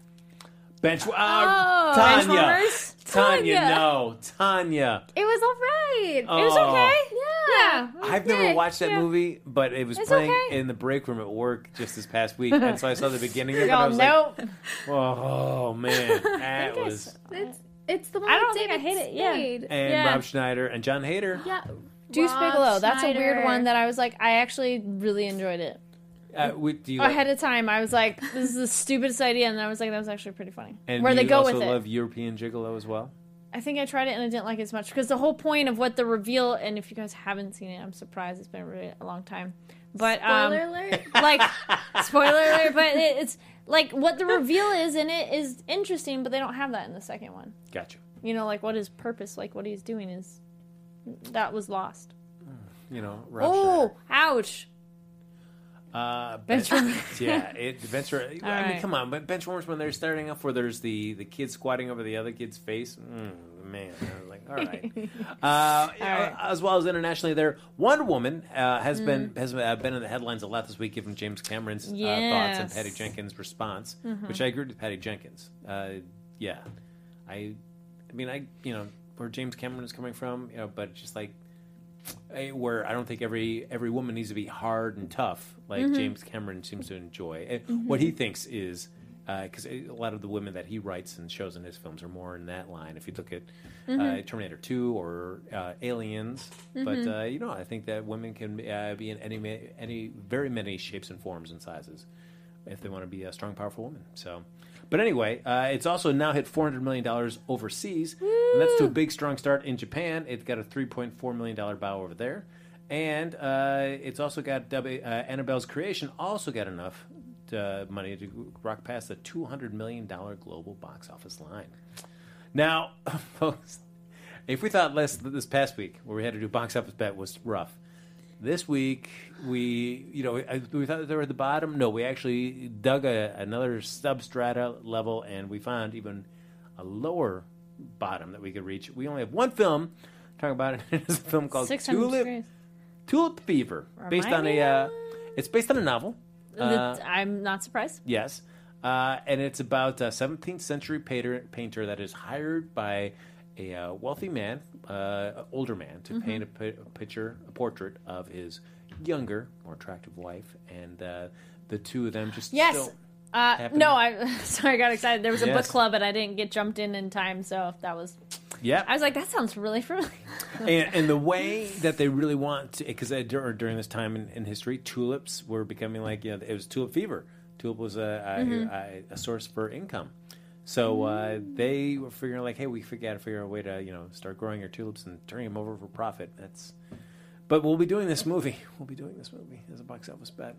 Bench. Uh, Oh. Tanya. Benchwarmers? Tanya. Tanya. No, Tanya. It was all right. Oh. It was okay. Yeah. Yeah. I've never Okay, watched that yeah. movie, but it was It's playing okay. in the break room at work just this past week, and so I saw the beginning of it. and I Y'all was nope. like, "Oh man, that I was." It's it's the one. I don't with think I David hate it, yeah. And Yeah. Rob Schneider and Jon Heder. Yeah. Deuce Rob Bigalow. That's a weird one that I was like, I actually really enjoyed it. Uh, we- do you Ahead of time, I was like, this is the stupidest idea, and I was like, that was actually pretty funny. and Where do they you go also with it. I also love European Gigolo as well. I think I tried it and I didn't like it as much because the whole point of what the reveal, and if you guys haven't seen it, I'm surprised it's been really a long time. But um, Spoiler alert. like spoiler alert, but it, it's like what the reveal is in it is interesting, but they don't have that in the second one. Gotcha. You know, like what his purpose, like what he's doing is that was lost. You know, Rob Oh, ouch! Uh, bench, yeah, it Benchwarmers. I mean, right. come on, but Benchwarmers when they're starting off, where there's the the kid squatting over the other kid's face. Mm, man, I was like, all right. uh, right. As well as internationally, there Wonder Woman uh, has Mm. been has uh, been in the headlines a lot this week, given James Cameron's uh, thoughts and Mm-hmm. Patty Jenkins' response, which I agree with Patty Jenkins. Uh, yeah, I, I mean, I you know where James Cameron is coming from, you know, but just like where I don't think every every woman needs to be hard and tough like Mm-hmm. James Cameron seems to enjoy. Eh, What he thinks is because a lot of the women that he writes and shows in his films are more in that line. If you look at Mm-hmm. uh, Terminator Two or uh, Aliens, but uh, you know I think that women can uh, be in any any very many shapes and forms and sizes if they want to be a strong, powerful woman. So. But anyway, uh, it's also now hit $400 million overseas, and that's to a big, strong start in Japan. It's got a $3.4 million bow over there. And uh, it's also got W- uh, Annabelle's Creation, also got enough uh, money to rock past the $200 million global box office line. Now, folks, if we thought less this past week, where we had to do box office bet, was rough, this week we, you know, we thought they were at the bottom. No, we actually dug a, another substrata level, and we found even a lower bottom that we could reach. We only have one film. Talking about it, it's a film called Tulip. Tulip Fever, based on a. Uh, it's based on a novel. Uh, I'm not surprised. Yes. Uh, and it's about a 17th century painter, painter that is hired by a uh, wealthy man, uh, older man, to Mm-hmm. paint a, pi- a picture, a portrait of his younger, more attractive wife. And uh, the two of them just. Yes. Uh, no, I sorry, I got excited. There was a Yes. book club, and I didn't get jumped in in time, so that was. Yeah. I was like, that sounds really familiar. and, and the way that they really want to, because during this time in, in history, tulips were becoming like, you know, it was tulip fever. Tulip was a, a, Mm-hmm. a, a source for income. So uh, they were figuring like, hey, we got to figure out a way to, you know, start growing our tulips and turning them over for profit. That's, but we'll be doing this movie. We'll be doing this movie as a box office bet.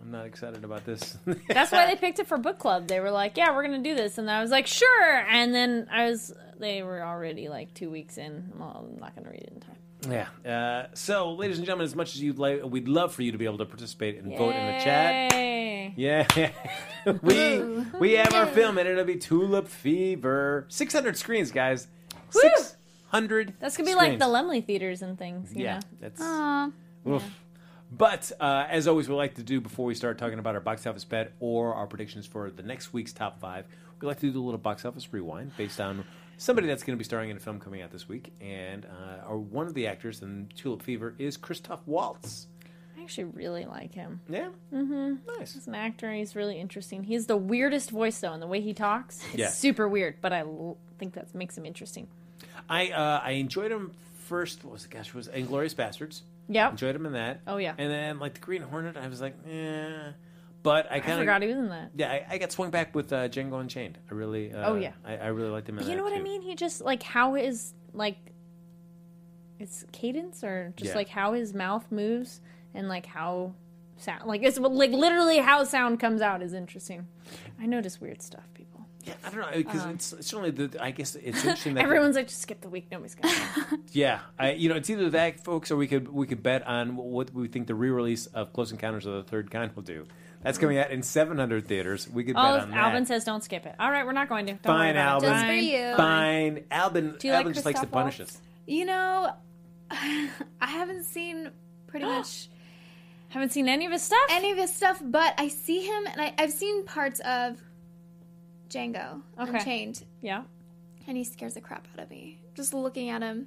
I'm not excited about this. That's why they picked it for book club. They were like, "Yeah, we're gonna do this," and I was like, "Sure." And then I was, they were already like two weeks in. Well, I'm not gonna read it in time. yeah. Uh, so, ladies and gentlemen, as much as you'd like, we'd love for you to be able to participate and vote in the chat. Yay. Yeah, we we have our film, and it'll be Tulip Fever. Six hundred screens, guys. Six hundred. That's gonna be like the Laemmle theaters and things. You yeah. know? That's Aw. oof. But uh, as always, we like to do before we start talking about our box office bet or our predictions for the next week's top five, we like to do a little box office rewind based on somebody that's going to be starring in a film coming out this week. And uh, our, one of the actors in Tulip Fever is Christoph Waltz. I actually really like him. Yeah, mm-hmm. nice. As an actor, he's really interesting. He's the weirdest voice though, and the way he talks, it's Yeah. super weird. But I l- think that makes him interesting. I uh, I enjoyed him first. What was it? Gosh, was Inglourious Basterds. Yep. Enjoyed him in that. Oh, yeah. And then like the Green Hornet, I was like, eh. But I kind forgot of he was in that. yeah, I, I got swung back with uh, Django Unchained. I really uh, Oh, yeah. I, I really liked him in You know what I mean? He just like how his like it's cadence or just Yeah. like how his mouth moves and like how sound like it's like literally how sound comes out is interesting. I notice weird stuff, people. Yeah, I don't know uh, because um, it's, it's certainly the. I guess it's interesting that. Everyone's like, just skip the week. Nobody's gonna. Yeah, I, you know, it's either that, folks, or we could we could bet on what we think the re-release of Close Encounters of the Third Kind will do. That's coming out in 700 theaters. We could All bet of on that. Alvin says don't skip it. All right, we're not going to. Don't worry Fine, about it. Alvin. Just for you. Fine, Alvin. Do you like Alvin just likes to punish us. You know, I haven't seen pretty much Haven't seen any of his stuff. any of his stuff, but I see him and I, I've seen parts of Django Okay. Unchained, yeah. and he scares the crap out of me. Just looking at him,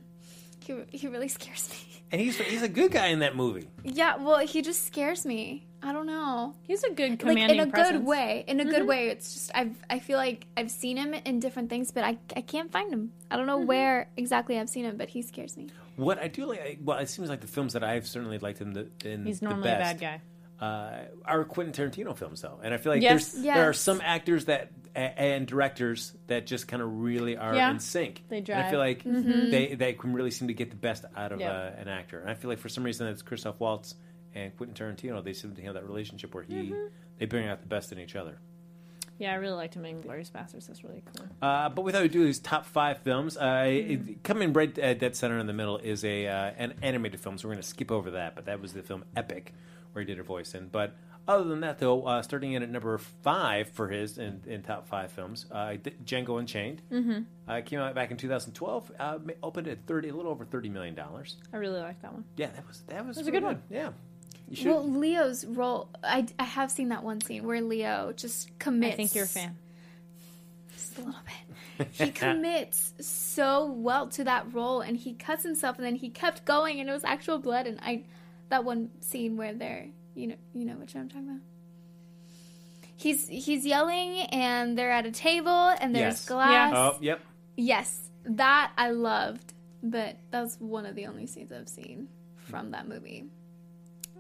he he really scares me. And he's he's a good guy in that movie. Yeah, well, he just scares me. I don't know. He's a good Like commanding in a presence. good way. In a good mm-hmm. way. It's just I've I feel like I've seen him in different things, but I I can't find him. I don't know mm-hmm. where exactly I've seen him, but he scares me. What I do like, well, it seems like the films that I've certainly liked him the, in He's the normally a best, bad guy. Uh, are Quentin Tarantino films, though, and I feel like Yes. there's there are some actors that and directors that just kind of really are Yeah. in sync. They And I feel like they they can really seem to get the best out of uh, an actor, and I feel like for some reason it's Christoph Waltz and Quentin Tarantino. They seem to have that relationship where he they bring out the best in each other. Yeah, I really liked him in Glorious Bastards. That's really cool. Uh, but without ado, these top five films. Uh, it- coming right uh, dead center in the middle is a uh, an animated film, so we're going to skip over that. But that was the film Epic, where he did a voice in. But other than that, though, uh, starting in at number five for his in, in top five films, uh, D- Django Unchained. Mm-hmm. Uh, came out back in 2012. Uh, opened at thirty, a little over thirty million dollars. I really like that one. Yeah, that was that was, was a good one. Yeah, you should. Well, Leo's role, I, I have seen that one scene where Leo just commits. I think you're a fan. Just a little bit. He commits so well to that role, and he cuts himself, and then he kept going, and it was actual blood. And I, that one scene where they're, you know, you know which I'm talking about. He's he's yelling, and they're at a table, and there's Yes. glass. oh, yep. Yes, that I loved, but that's one of the only scenes I've seen from that movie.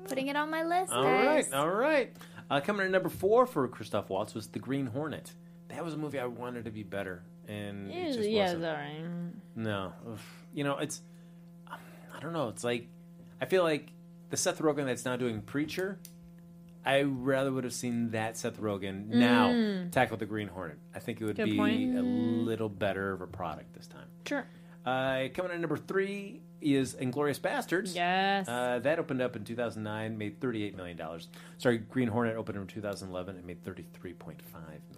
Putting it on my list. All guys. right, all right. Uh, coming in at number four for Christoph Waltz was The Green Hornet. That was a movie I wanted to be better, and it just yeah, wasn't. it's alright. No, Oof. you know it's. I don't know. It's like I feel like the Seth Rogen that's now doing Preacher. I rather would have seen that Seth Rogen now tackle the Green Hornet. I think it would Mm. Good be point. a little better of a product this time. Sure. Uh, coming in at number three is Inglourious Basterds. Yes. Uh, that opened up in 2009, made 38 million dollars. Sorry, Green Hornet opened in 2011 and made 33.5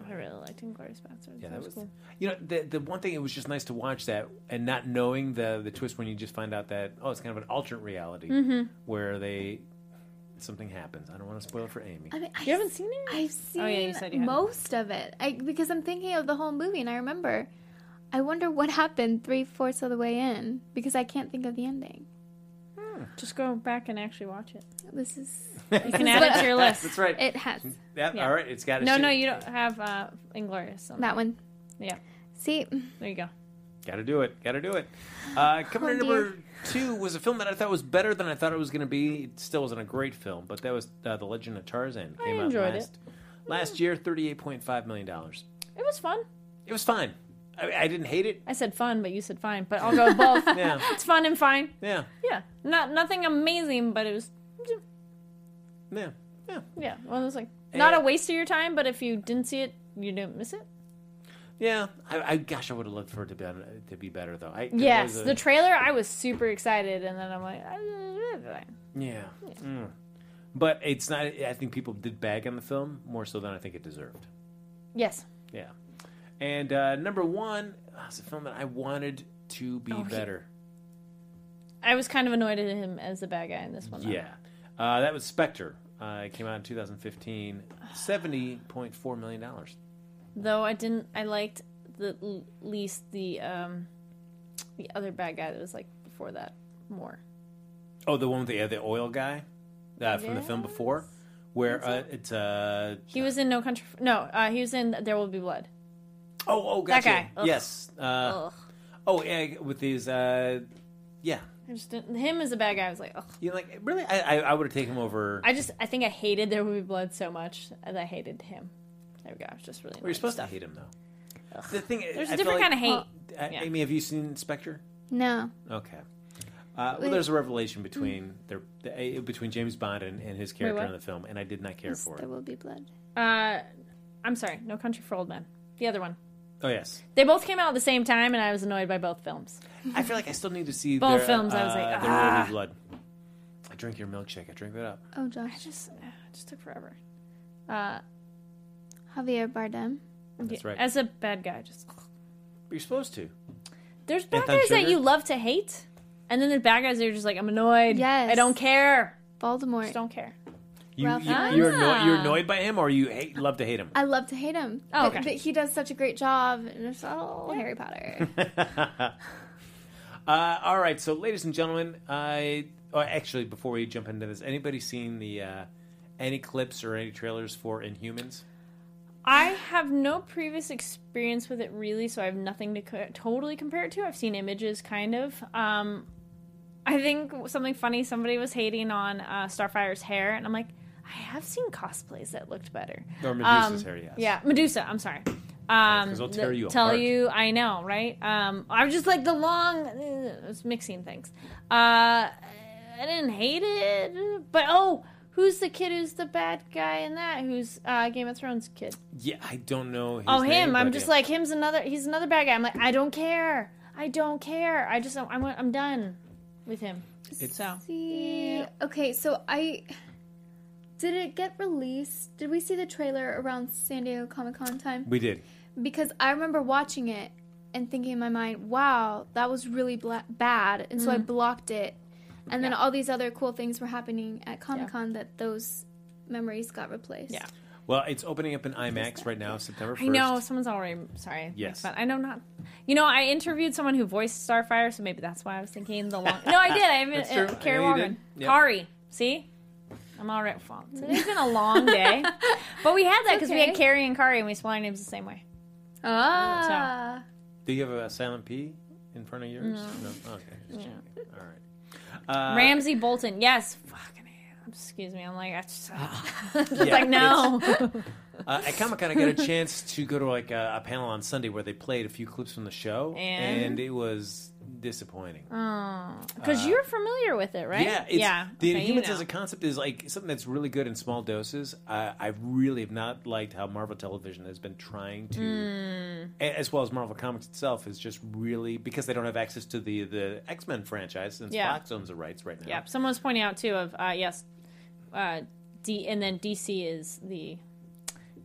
I really liked Inglourious Basterds. Yeah, that, was, cool. You know, the the one thing it was just nice to watch that and not knowing the the twist when you just find out that oh, it's kind of an alternate reality Mm-hmm. where they something happens. I don't want to spoil it for Amy. I mean, You haven't seen it? I've seen Oh, yeah, you said you most of it I, because I'm thinking of the whole movie, and I remember. I wonder what happened three fourths of the way in because I can't think of the ending. Just go back and actually watch it. This is You can add it to your list. That's right. it has yeah, yeah. All right, it's got. To. No, no, you don't have uh, Inglourious. on that one. Yeah, See, there you go. Got to do it. Got to do it. Uh, coming in Oh, number dear. two was a film that I thought was better than I thought it was going to be. It still wasn't a great film, but that was uh, The Legend of Tarzan. Came out enjoyed last, last year, thirty-eight point five million dollars. It was fun. It was fine. I, I didn't hate it. I said fun, but you said fine. But I'll go both. Yeah, It's fun and fine. yeah, Yeah, not nothing amazing, but it was. yeah, yeah. Yeah, well, it was like not a waste of your time, but if you didn't see it, you didn't miss it. Yeah, I, I gosh, I would have loved for it to be to be better though. I, Yes, a- the trailer, I was super excited, and then I'm like, yeah, Mm. but it's not. I think people did bag on the film more so than I think it deserved. yes, Yeah, and uh, number one was a film that I wanted to be Oh, he- better. I was kind of annoyed at him as the bad guy in this one. though. Yeah, uh, that was Spectre. Uh, it came out in 2015. Seventy point four million dollars. Though I didn't, I liked the l- least the um the other bad guy that was like before that more. Oh, the one with the uh, the oil guy uh, from the film before, where uh, it's uh He was in No Country. For, no, uh, he was in There Will Be Blood. Oh oh That gotcha. guy. Ugh. yes uh, Ugh. oh yeah with these uh yeah I just didn't, him as a bad guy. I was like, ugh. you know, like really I I, I would have taken him over. I just, I think I hated There Will Be Blood so much that I hated him. There we go. I was just really. well, you're supposed stuff. to hate him though. The thing There's a a different kind of hate. Uh, Yeah. Amy, have you seen Spectre? no. Okay. Uh, well, there's a revelation between their the, uh, between James Bond and, and his character what? in the film, and I did not care Yes, for there it. There will be blood. Uh, I'm sorry, No Country for Old Men. The other one. Oh yes, They both came out at the same time, and I was annoyed by both films. I feel like I still need to see Both their, films, I was like, uh, There Will ah. Be blood. I drink your milkshake. I drink that up. Oh, Josh. Just, uh, it just took forever. Uh, Javier Bardem. That's right. As a bad guy, just But you're supposed to. there's bad Anton guys that you love to hate, and then there's bad guys that you're just like, I'm annoyed. Yes. I don't care. Voldemort. Just don't care. You, Ralph you Fiennes. you're, anno- Ah. you're annoyed by him, or you hate, love to hate him. I love to hate him. Oh, But- okay. But, he does such a great job. And it's all Harry Potter. Uh, all right, so ladies and gentlemen, I oh, actually before we jump into this, anybody seen the uh, any clips or any trailers for Inhumans? I have no previous experience with it really, so I have nothing to co- totally compare it to. I've seen images, kind of. Um, I think something funny. Somebody was hating on uh, Starfire's hair, and I'm like, I have seen cosplays that looked better. Or Medusa's Um, hair, yes. Yeah, Medusa. I'm sorry. Um, 'cause they'll tear the- you tell apart. you, I know, right? Um, I was just like the long, uh, I was mixing things. Uh, I didn't hate it, but oh, who's the kid? Who's the bad guy in that? Who's uh, Game of Thrones kid? Yeah, I don't know. His oh, name, him. I'm just yeah. like him's another. He's another bad guy. I'm like, I don't care. I don't care. I just, I'm, I'm done with him. so see, okay, so I. Did it get released? Did we see the trailer around San Diego Comic Con time? we did. Because I remember watching it and thinking in my mind, wow, that was really bla- bad. And so I blocked it. And then Yeah. all these other cool things were happening at Comic Con that those memories got replaced. Yeah. Well, it's opening up in IMAX right now, September 1st. I know someone's already sorry. Yes. but I know not. You know, I interviewed someone who voiced Starfire, so maybe that's why I was thinking the long. No, I did. I even That's true. uh, Carrie I know you Morgan, did. Yep. Kari. See, I'm all right. Well, Today's been a long day, but we had that because we had. Carrie and Kari, and we spell our names the same way. Ah. Do you have a silent P in front of yours? No. Okay. just checking. All right. Uh, Ramsey Bolton. Yes. Fucking. Excuse me. I'm like, I just, just yeah, like no. Uh, at Comic Con, I got a chance to go to like a, a panel on Sunday where they played a few clips from the show, And? it was disappointing. Because you're familiar with it, right? Yeah, it's, yeah. The Okay, you Inhumans know. as a concept is like something that's really good in small doses. Uh, I really have not liked how Marvel Television has been trying to, a- as well as Marvel Comics itself, is just really because they don't have access to the the X Men franchise since Yeah. Fox owns the rights right now. Yeah. Someone was pointing out too of uh, yes, uh, D and then DC is the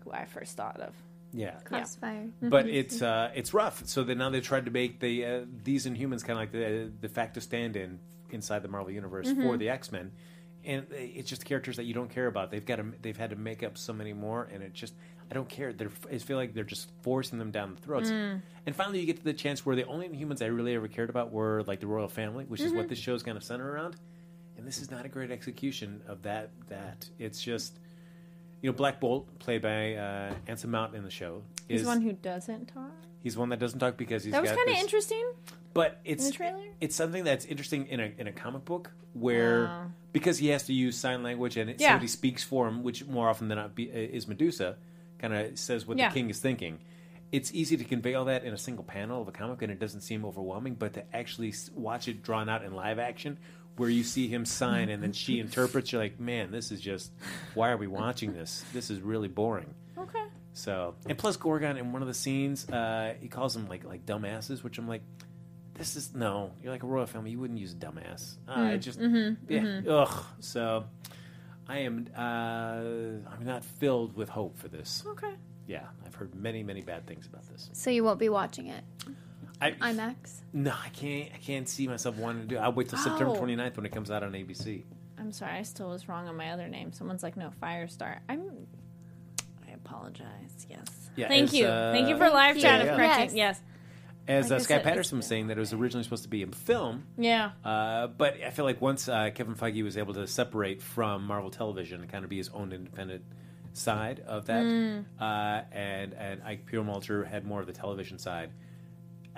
who I first thought of. Yeah. Crossfire. but mm-hmm. it's uh, it's rough. So then now they tried to make the uh, these Inhumans kind of like the uh, de facto stand-in inside the Marvel universe for mm-hmm. the X Men, and it's just characters that you don't care about. They've got to they've had to make up so many more, and it just I don't care. They're I feel like they're just forcing them down the throats. Mm. And finally, you get to the chance where the only Inhumans I really ever cared about were like the royal family, which is what mm-hmm. this show's kind of centered around. And this is not a great execution of that. That it's just. You know, Black Bolt, played by uh, Anson Mount in the show, He's is the one who doesn't talk. He's one that doesn't talk because he's That was kind of interesting. But it's in the trailer? it's something that's interesting in a in a comic book where Wow. because he has to use sign language and it, Yeah. somebody speaks for him, which more often than not be, is Medusa, kind of says what Yeah. the king is thinking. It's easy to convey all that in a single panel of a comic, and it doesn't seem overwhelming. But to actually watch it drawn out in live action, where you see him sign and then she interprets, you're like, man, this is just why are we watching this? This is really boring. Okay. So, and plus Gorgon in one of the scenes, uh, he calls them like like dumbasses, which I'm like, this is no. You're like a royal family. You wouldn't use dumbass. Uh, Mm, it just mm-hmm, yeah. Ugh. So, I am uh, I'm not filled with hope for this. Okay. Yeah, I've heard many many bad things about this. So you won't be watching it. I IMAX. no, I can't. I can't see myself wanting to do. I'll wait till September Oh. 29th when it comes out on ABC. I'm sorry. I still was wrong on my other name. Someone's like, no, Firestar. I'm. I apologize. Yes. Yeah, Thank as, you. uh, Thank you for live you. chat of Yeah. correcting. Yes. As Like uh, Sky said, Patterson was saying that it was originally supposed to be in film, Yeah. Uh, but I feel like once uh, Kevin Feige was able to separate from Marvel Television and kind of be his own independent side of that, Mm. uh, and and Ike Perlmutter had more of the television side.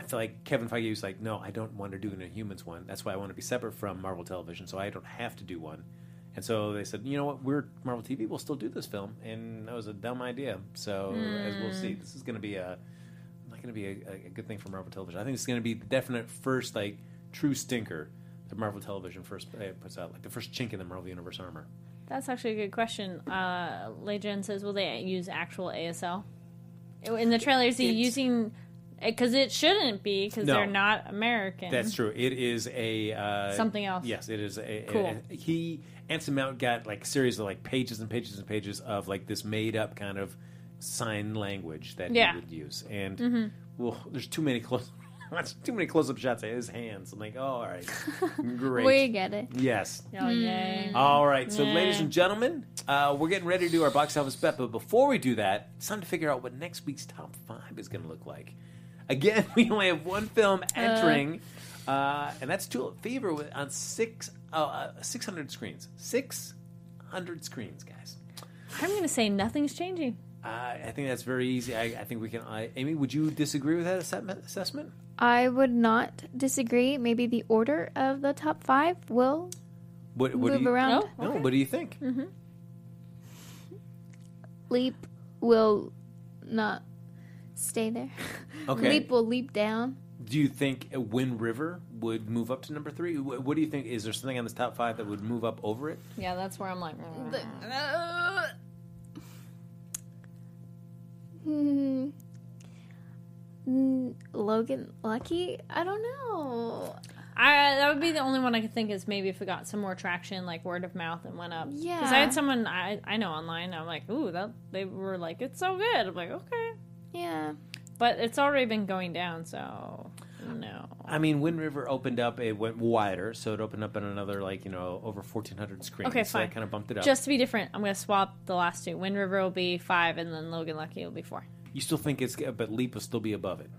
I feel like Kevin Feige was like, no, I don't want to do an Inhumans one. That's why I want to be separate from Marvel Television, so I don't have to do one. And so they said, you know what, we're Marvel TV, we'll still do this film, and that was a dumb idea. So as we'll see, Mm. this is going to be a not going to be a, a good thing for Marvel Television. I think it's going to be the definite first like true stinker that Marvel Television first uh, puts out, like the first chink in the Marvel Universe armor. That's actually a good question. Uh, Lejen says, will they use actual ASL? In the trailers, is he It's- using. Because it shouldn't be, because No. they're not American. That's true. It is a uh, Something else. Yes, it is a, Cool. a- he Anson Mount got like a series of like pages and pages and pages of like this made up kind of sign language that Yeah. he would use, and well, there's too many close. That's too many close-up shots of his hands. I'm like, oh, all right, great. We get it. Yes. Oh, yay. All right, so Yeah. ladies and gentlemen, uh, we're getting ready to do our box office bet. But before we do that, it's time to figure out what next week's top five is going to look like. Again, we only have one film entering, uh, and that's Tulip Fever with, on six uh, uh, six hundred screens. Six hundred screens, guys. I'm going to say nothing's changing. Uh, I think that's very easy. I, I think we can. I, Amy, would you disagree with that assessment? assessment? I would not disagree. Maybe the order of the top five will What, what move you, around. Oh. No, Okay. what do you think? Leap will not stay there. Okay. Leap will leap down. Do you think Wind River would move up to number three? Wh- What do you think? Is there something on this top five that would move up over it? Yeah, that's where I'm like, mm. Hmm. Mm, Logan Lucky? I don't know. I that would be the only one I could think is maybe if it got some more traction, like word of mouth, and went up. Yeah. because I had someone I I know online. I'm like, ooh, that they were like, it's so good. I'm like, okay, Yeah. but it's already been going down, so no. I mean, Wind River opened up. It went wider, so it opened up in another like you know over fourteen hundred screens. Okay, so that kind of bumped it up. Just to be different, I'm gonna swap the last two. Wind River will be five, and then Logan Lucky will be four. you still think it's, but Leap will still be above it.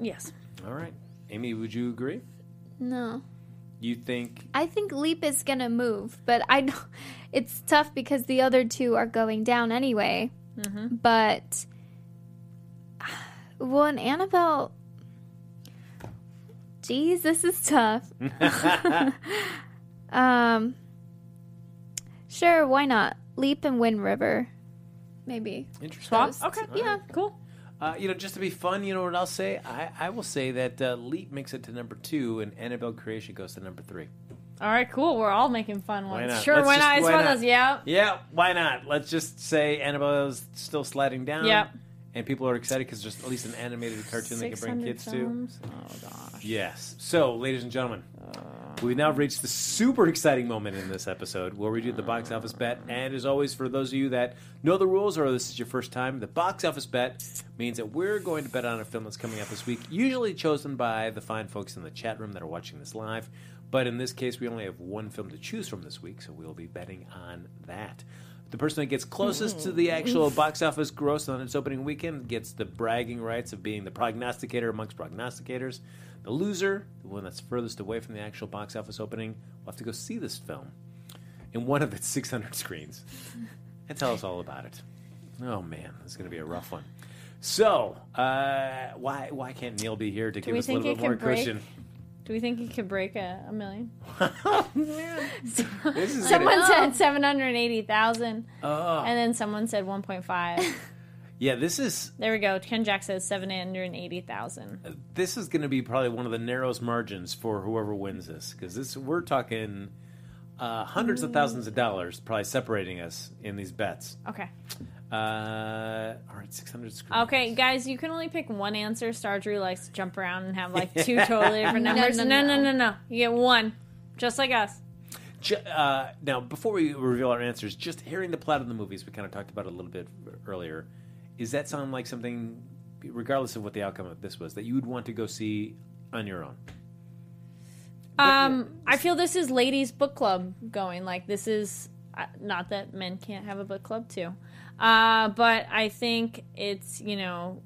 Yes. All right, Amy, would you agree? No. You think? I think Leap is gonna move, but I don't. It's tough because the other two are going down anyway. Mm-hmm. But well, and Annabelle. Geez, this is tough. um. Sure, why not? Leap and Wind River. Maybe. Interesting. Swap. Okay. Yeah. Cool. Uh, you know, just to be fun, you know what I'll say? I, I will say that uh, Leap makes it to number two, and Annabelle Creation goes to number three. All right. Cool. We're all making fun Why ones. not? Sure. Let's why just- not? It's why one of not? those. Yeah. Yeah, why not? Let's just say Annabelle's still sliding down. Yep. And people are excited because there's at least an animated cartoon they can bring 600 kids to. films. Oh gosh. Yes. So, ladies and gentlemen, uh. we've now reached the super exciting moment in this episode where we do the box office bet. And as always, for those of you that know the rules or this is your first time, the box office bet means that we're going to bet on a film that's coming out this week, usually chosen by the fine folks in the chat room that are watching this live. But in this case, we only have one film to choose from this week, so we'll be betting on that. The person that gets closest to the actual box office gross on its opening weekend gets the bragging rights of being the prognosticator amongst prognosticators. The loser, the one that's furthest away from the actual box office opening, will have to go see this film in one of its 600 screens and tell us all about it. Oh man, this is going to be a rough one. So, uh, why why can't Neil be here to give we us a think little it bit more break? cushion? Do we think he could break a, a million? This is Someone gonna, said seven hundred eighty thousand, oh, and then someone said one point five. yeah, this is there we go. Ken Jack says seven hundred eighty thousand. Uh, this is going to be probably one of the narrowest margins for whoever wins this because this we're talking uh, hundreds of thousands of dollars probably separating us in these bets. Okay. Uh, all right, six hundred screens. Okay, guys, you can only pick one answer. Star Drew likes to jump around and have like two totally different No, numbers. no, No, no, no. no, no. You get one, just like us. Ju- uh, now, before we reveal our answers, just hearing the plot of the movies, we kind of talked about it a little bit earlier. Is that sound like something, regardless of what the outcome of this was, that you would want to go see on your own? Um, I feel this is ladies' book club going. Like this is uh, not that men can't have a book club too, uh, but I think it's you know,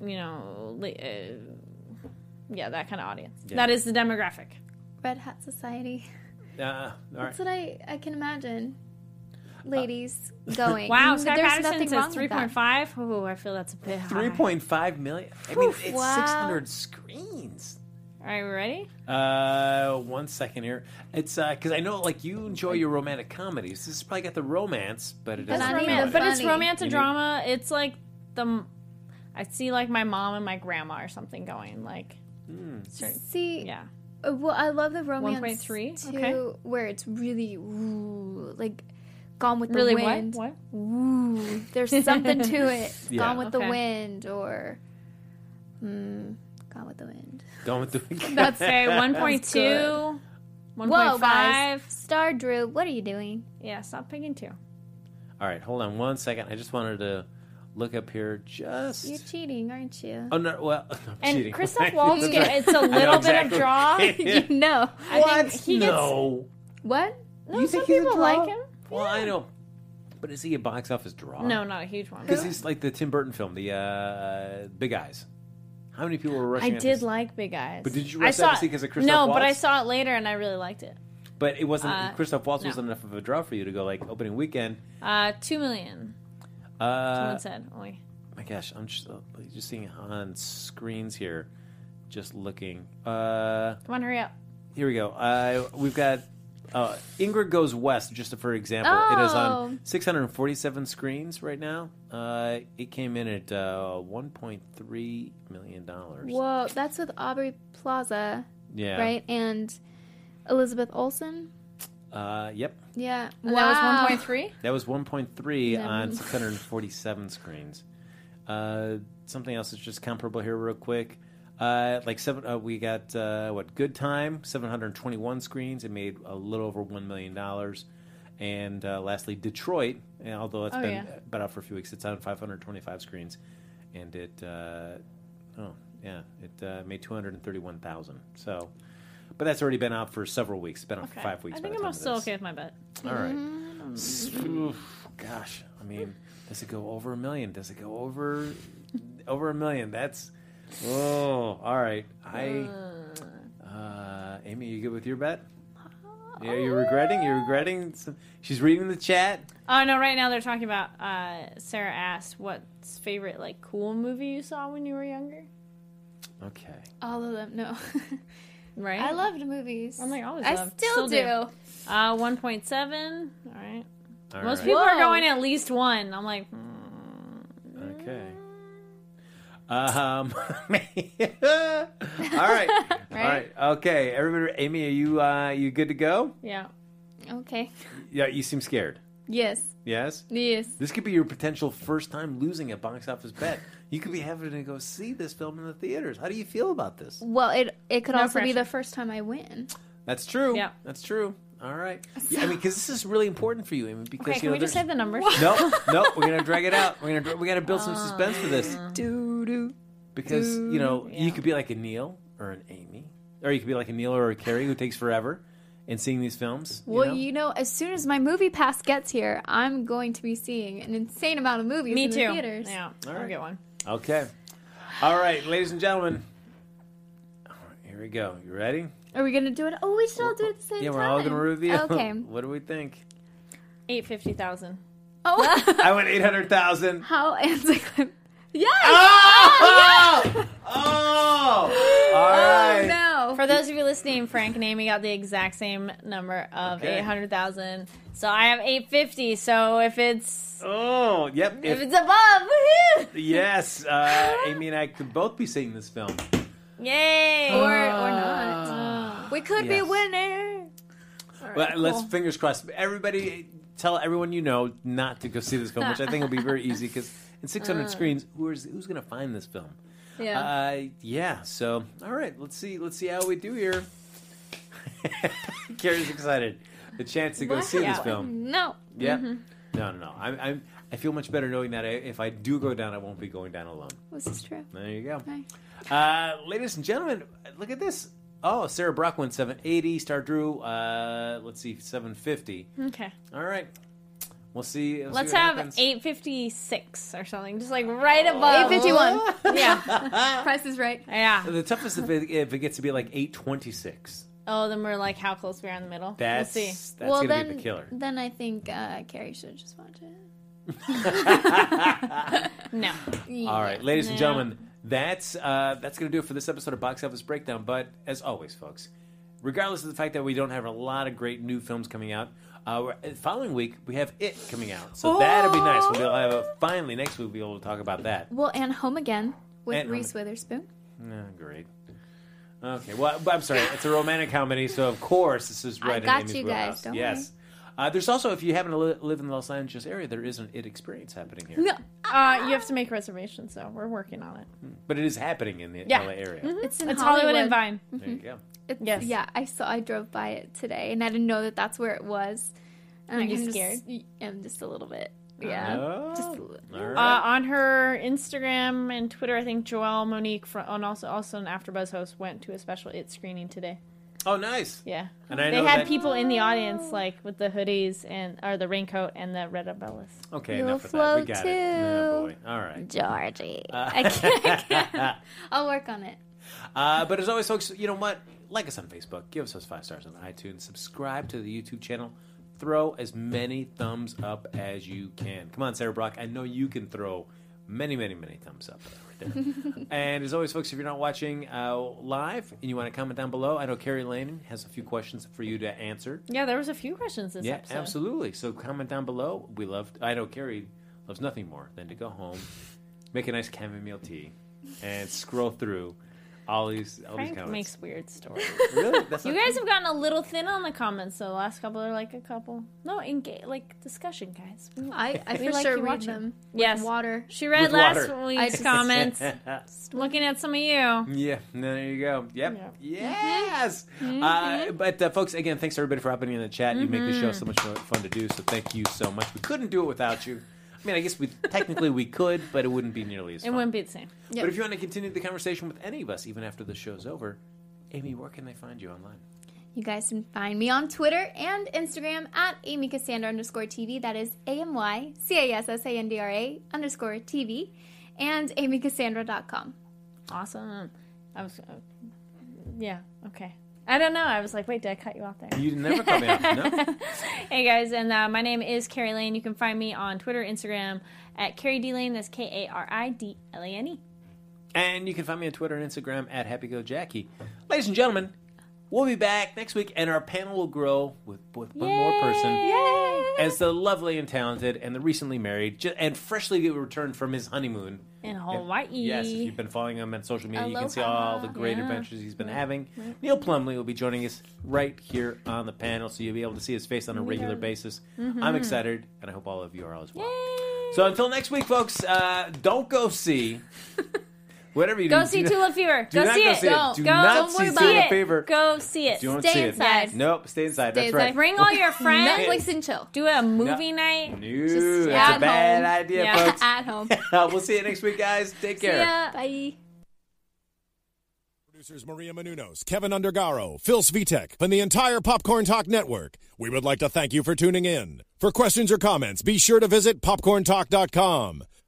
you know, li- uh, yeah, that kind of audience. Yeah. That is the demographic. Red Hat Society. Uh, all right. That's what I, I can imagine. Ladies going. Wow, Mm, Scott There's Patterson nothing says wrong with three that. point five. Oh, I feel that's a bit. Three point five million. I mean, it's wow. six hundred screens. All right, we ready? Uh, one second here. It's because I know like you enjoy your romantic comedies. This has probably got the romance, but it But doesn't. not have but it's funny. romance and You need- drama. It's like the I see like my mom and my grandma or something going like certain- See, yeah. uh, well, I love the romance 1.3? too, Okay. where it's really ooh, like Gone with the Really Wind. what? What? Ooh, there's something to it. Yeah. Gone with the Okay. Wind or hmm, Gone with the Wind. Going with the. That's say 1.2, good. 1.5. Whoa, guys! Star Drew, what are you doing? Yeah, stop picking two. All right, hold on one second. I just wanted to look up here just. You're cheating, aren't you? Oh no! Well, I'm And cheating. Christoph Waltz, That's it's a know little bit of draw. Yeah. you know. I What? think he gets- no. What? No, You some think he's a people like him. Well, I know, but is he a box office draw? No, not a huge one. because he's like the Tim Burton film, the uh, Big Eyes. How many people were rushing? I at did this? like Big Eyes. But did you I rush saw out see 'cause of Christoph No, but I saw it later and I really liked it. But it wasn't. Uh, Christoph Waltz no. wasn't enough of a draw for you to go like opening weekend. Uh, two million. Uh, Someone said. Oy. my gosh, I'm just, uh, just seeing on screens here, just looking. Uh, Come on, hurry up. here we go. Uh, we've got uh, Ingrid Goes West, just for example. It is on 647 screens right now. Uh, it came in at uh, 1.3 million dollars. Whoa, that's with Aubrey Plaza, Yeah. right? And Elizabeth Olsen. Uh, yep. Yeah. And wow. That was 1.3? That was 1.3 Yeah. on 647 screens. Uh, something else that's just comparable here, real quick. Uh, like seven, uh, we got uh, what? Good Time, 721 screens. It made a little over one million dollars. And uh, lastly, Detroit. And although it's Oh, been yeah. been out for a few weeks, it's on 525 screens, and it uh, oh yeah, it uh, made 231,000. So, but that's already been out for several weeks. It's been out for five weeks. I think I'm still okay with my bet. All right. Mm-hmm. Gosh, I mean, does it go over a million? Does it go over over a million? That's oh, all right. I uh, Amy, you good with your bet? Yeah, you're regretting. You're regretting. Some, she's reading the chat. Oh, no, right now they're talking about, uh, Sarah asked what's favorite, like, cool movie you saw when you were younger? Okay. All of them. No. Right? I loved movies. I'm like, always I loved. still, Still do. do. Uh, 1.7. All right. All Most right. people are going at least one. I'm like, hmm. Okay. Um. all right. All right. Okay. Everybody, Amy, are you uh, you good to go? yeah. Okay. Yeah. You seem scared. Yes. Yes. Yes. This could be your potential first time losing a box office bet. You could be having to go see this film in the theaters. How do you feel about this? Well, it it could No also be the first time I win. That's true. Yeah. That's true. All right. Yeah, I mean, because this is really important for you, Amy. Because Okay, you can know, we just say the numbers? No, no, we're gonna drag it out. We're gonna we gotta build some suspense for this Doo doo. because you know you could be like a Neil or an Amy, or you could be like a Neil or a Kari who takes forever in seeing these films. you Well, know? you know, as soon as my movie pass gets here, I'm going to be seeing an insane amount of movies Me in too. the theaters. Yeah. All I'll right. get one. Okay. All right, ladies and gentlemen. All right, here we go. You ready? Are we gonna do it? Oh, we should all do it at the same Yeah, time. we're all gonna reveal. Okay. what do we think? 850,000. Oh, I went eight hundred thousand. how anticlimactic. Yes. Oh! oh! All right. no. For those of you listening, Frank and Amy got the exact same number of Okay. 800,000. So I have 850. So if it's Oh, yep. if If, it's above, woohoo! yes, uh, Amy and I could both be seeing this film. Yay! or or not. We could be Yes. winning. Well, let's fingers crossed. Everybody, tell everyone you know not to go see this film, which I think will be very easy because in 600 screens, who's who's going to find this film? Yeah. Uh, yeah. So, all right, let's see. Let's see how we do here. Kari's excited. The chance to go see this film. No. Yeah. Mm-hmm. No, no, no. I'm, I'm. I feel much better knowing that I, if I do go down, I won't be going down alone. This is true. There you go. Uh, ladies and gentlemen, look at this. Oh, Sarah Brock went 780. Star Drew, uh, let's see, 750. Okay. All right. We'll see. we'll Let's what have happens. 856 or something. Just like right above. 851. Yeah. Price is right. Yeah. The toughest if it, if it gets to be like 826. Oh, then we're like how close we are in the middle. That's we'll see. that's well, gonna then, be the killer. then I think uh, Kari should just watch it. No. All right, ladies and gentlemen, that's uh, that's going to do it for this episode of Box Office Breakdown. But as always, folks, regardless of the fact that we don't have a lot of great new films coming out, uh, we're- following week we have It coming out, so that'll be nice. We'll be able to have a, finally next week we'll be able to talk about that. Well, and Home Again with And Reese Witherspoon. Oh, great. Okay, well, I'm sorry. It's a romantic comedy, so of course this is I right got in Amy's you guys, yes. Uh, there's also, if you happen to li- live in the Los Angeles area, there is an It experience happening here. No, Uh, you have to make reservations, so we're working on it. But it is happening in the Yeah. LA area. it's in It's Hollywood. Hollywood and Vine. There you go. It's, Yes. Yeah, I saw. I drove by it today, and I didn't know that that's where it was. And Are I'm you just- scared? I'm just a little bit. Yeah. Oh, Just all Uh, right. on her Instagram and Twitter, I think Joelle Monique, from, and also also an AfterBuzz host, went to a special It screening today. Oh, nice. Yeah, And I they know had that- people in the audience like with the hoodies and or the raincoat and the red umbrellas. Okay, You'll enough of that. We float got it. Oh, boy. All right. Georgie. Uh, I can't, I can't. I'll work on it. Uh, but as always, folks, you know what? Like us on Facebook, give us those five stars on iTunes, subscribe to the YouTube channel, throw as many thumbs up as you can. Come on, Sarah Brock, I know you can throw many, many, many thumbs up right there. and as always, folks, if you're not watching uh, live and you want to comment down below, I know Kari Lane has a few questions for you to answer. Yeah, there was a few questions this yeah, episode. absolutely. So comment down below. We love. I know Kari loves nothing more than to go home, make a nice chamomile tea, and scroll through all these all these Frank comments. makes weird stories. really? That's you not guys true? have gotten a little thin on the comments, so the last couple are like a couple. No, engage like discussion, guys. We- I, I We for like sure you read watching. them. with Yes. Water. She read With last water. week's just- comments. Looking at some of you. Yeah, there you go. Yep. Yeah. Yes. Mm-hmm. Uh, but uh, folks, again, thanks everybody for hopping in the chat. You make the show so much more fun to do. So thank you so much. We couldn't do it without you. I mean, I guess we technically we could, but it wouldn't be nearly as It fun. wouldn't be the same. Yep. But if you want to continue the conversation with any of us, even after the show's over, Amy, where can they find you online? You guys can find me on Twitter and Instagram at Amy Cassandra underscore TV. That is A M Y C A S S A N D R A underscore TV. And amycassandra.com. Awesome. I was, uh, yeah, okay. I don't know. I was like, wait, did I cut you off there? You never cut me off. No. Hey guys, and uh, my name is Kari Lane. You can find me on Twitter, Instagram at Kari D Lane. That's K A R I D L A N E. And you can find me on Twitter and Instagram at Happy Go Jackie. Ladies and gentlemen, we'll be back next week, and our panel will grow with, with one more person. Yay! As the lovely and talented and the recently married ju- and freshly returned from his honeymoon. In Hawaii. Yes, if you've been following him on social media, you can see all the great Yeah. adventures he's been having. Neil Plumley will be joining us right here on the panel, so you'll be able to see his face on a regular basis. I'm excited, and I hope all of you are as well. Yay! So until next week, folks, uh, don't go see whatever you Go do. see do Tulip Fever. do Go not see go it. see it. Don't. Do Go. not Don't see worry Tulip about it. Fever. Go see it. Don't Stay see inside. it. Nope, stay inside. Stay That's right. inside. Bring all your friends. Netflix and chill. Do a movie night. No, Just that's at a bad home. idea, Yeah. folks. At home. we'll see you next week, guys. Take care. Yeah. Bye. Producers Maria Menounos, Keven Undergaro, Phil Svitek, and the entire Popcorn Talk Network. We would like to thank you for tuning in. For questions or comments, be sure to visit popcorntalk.com.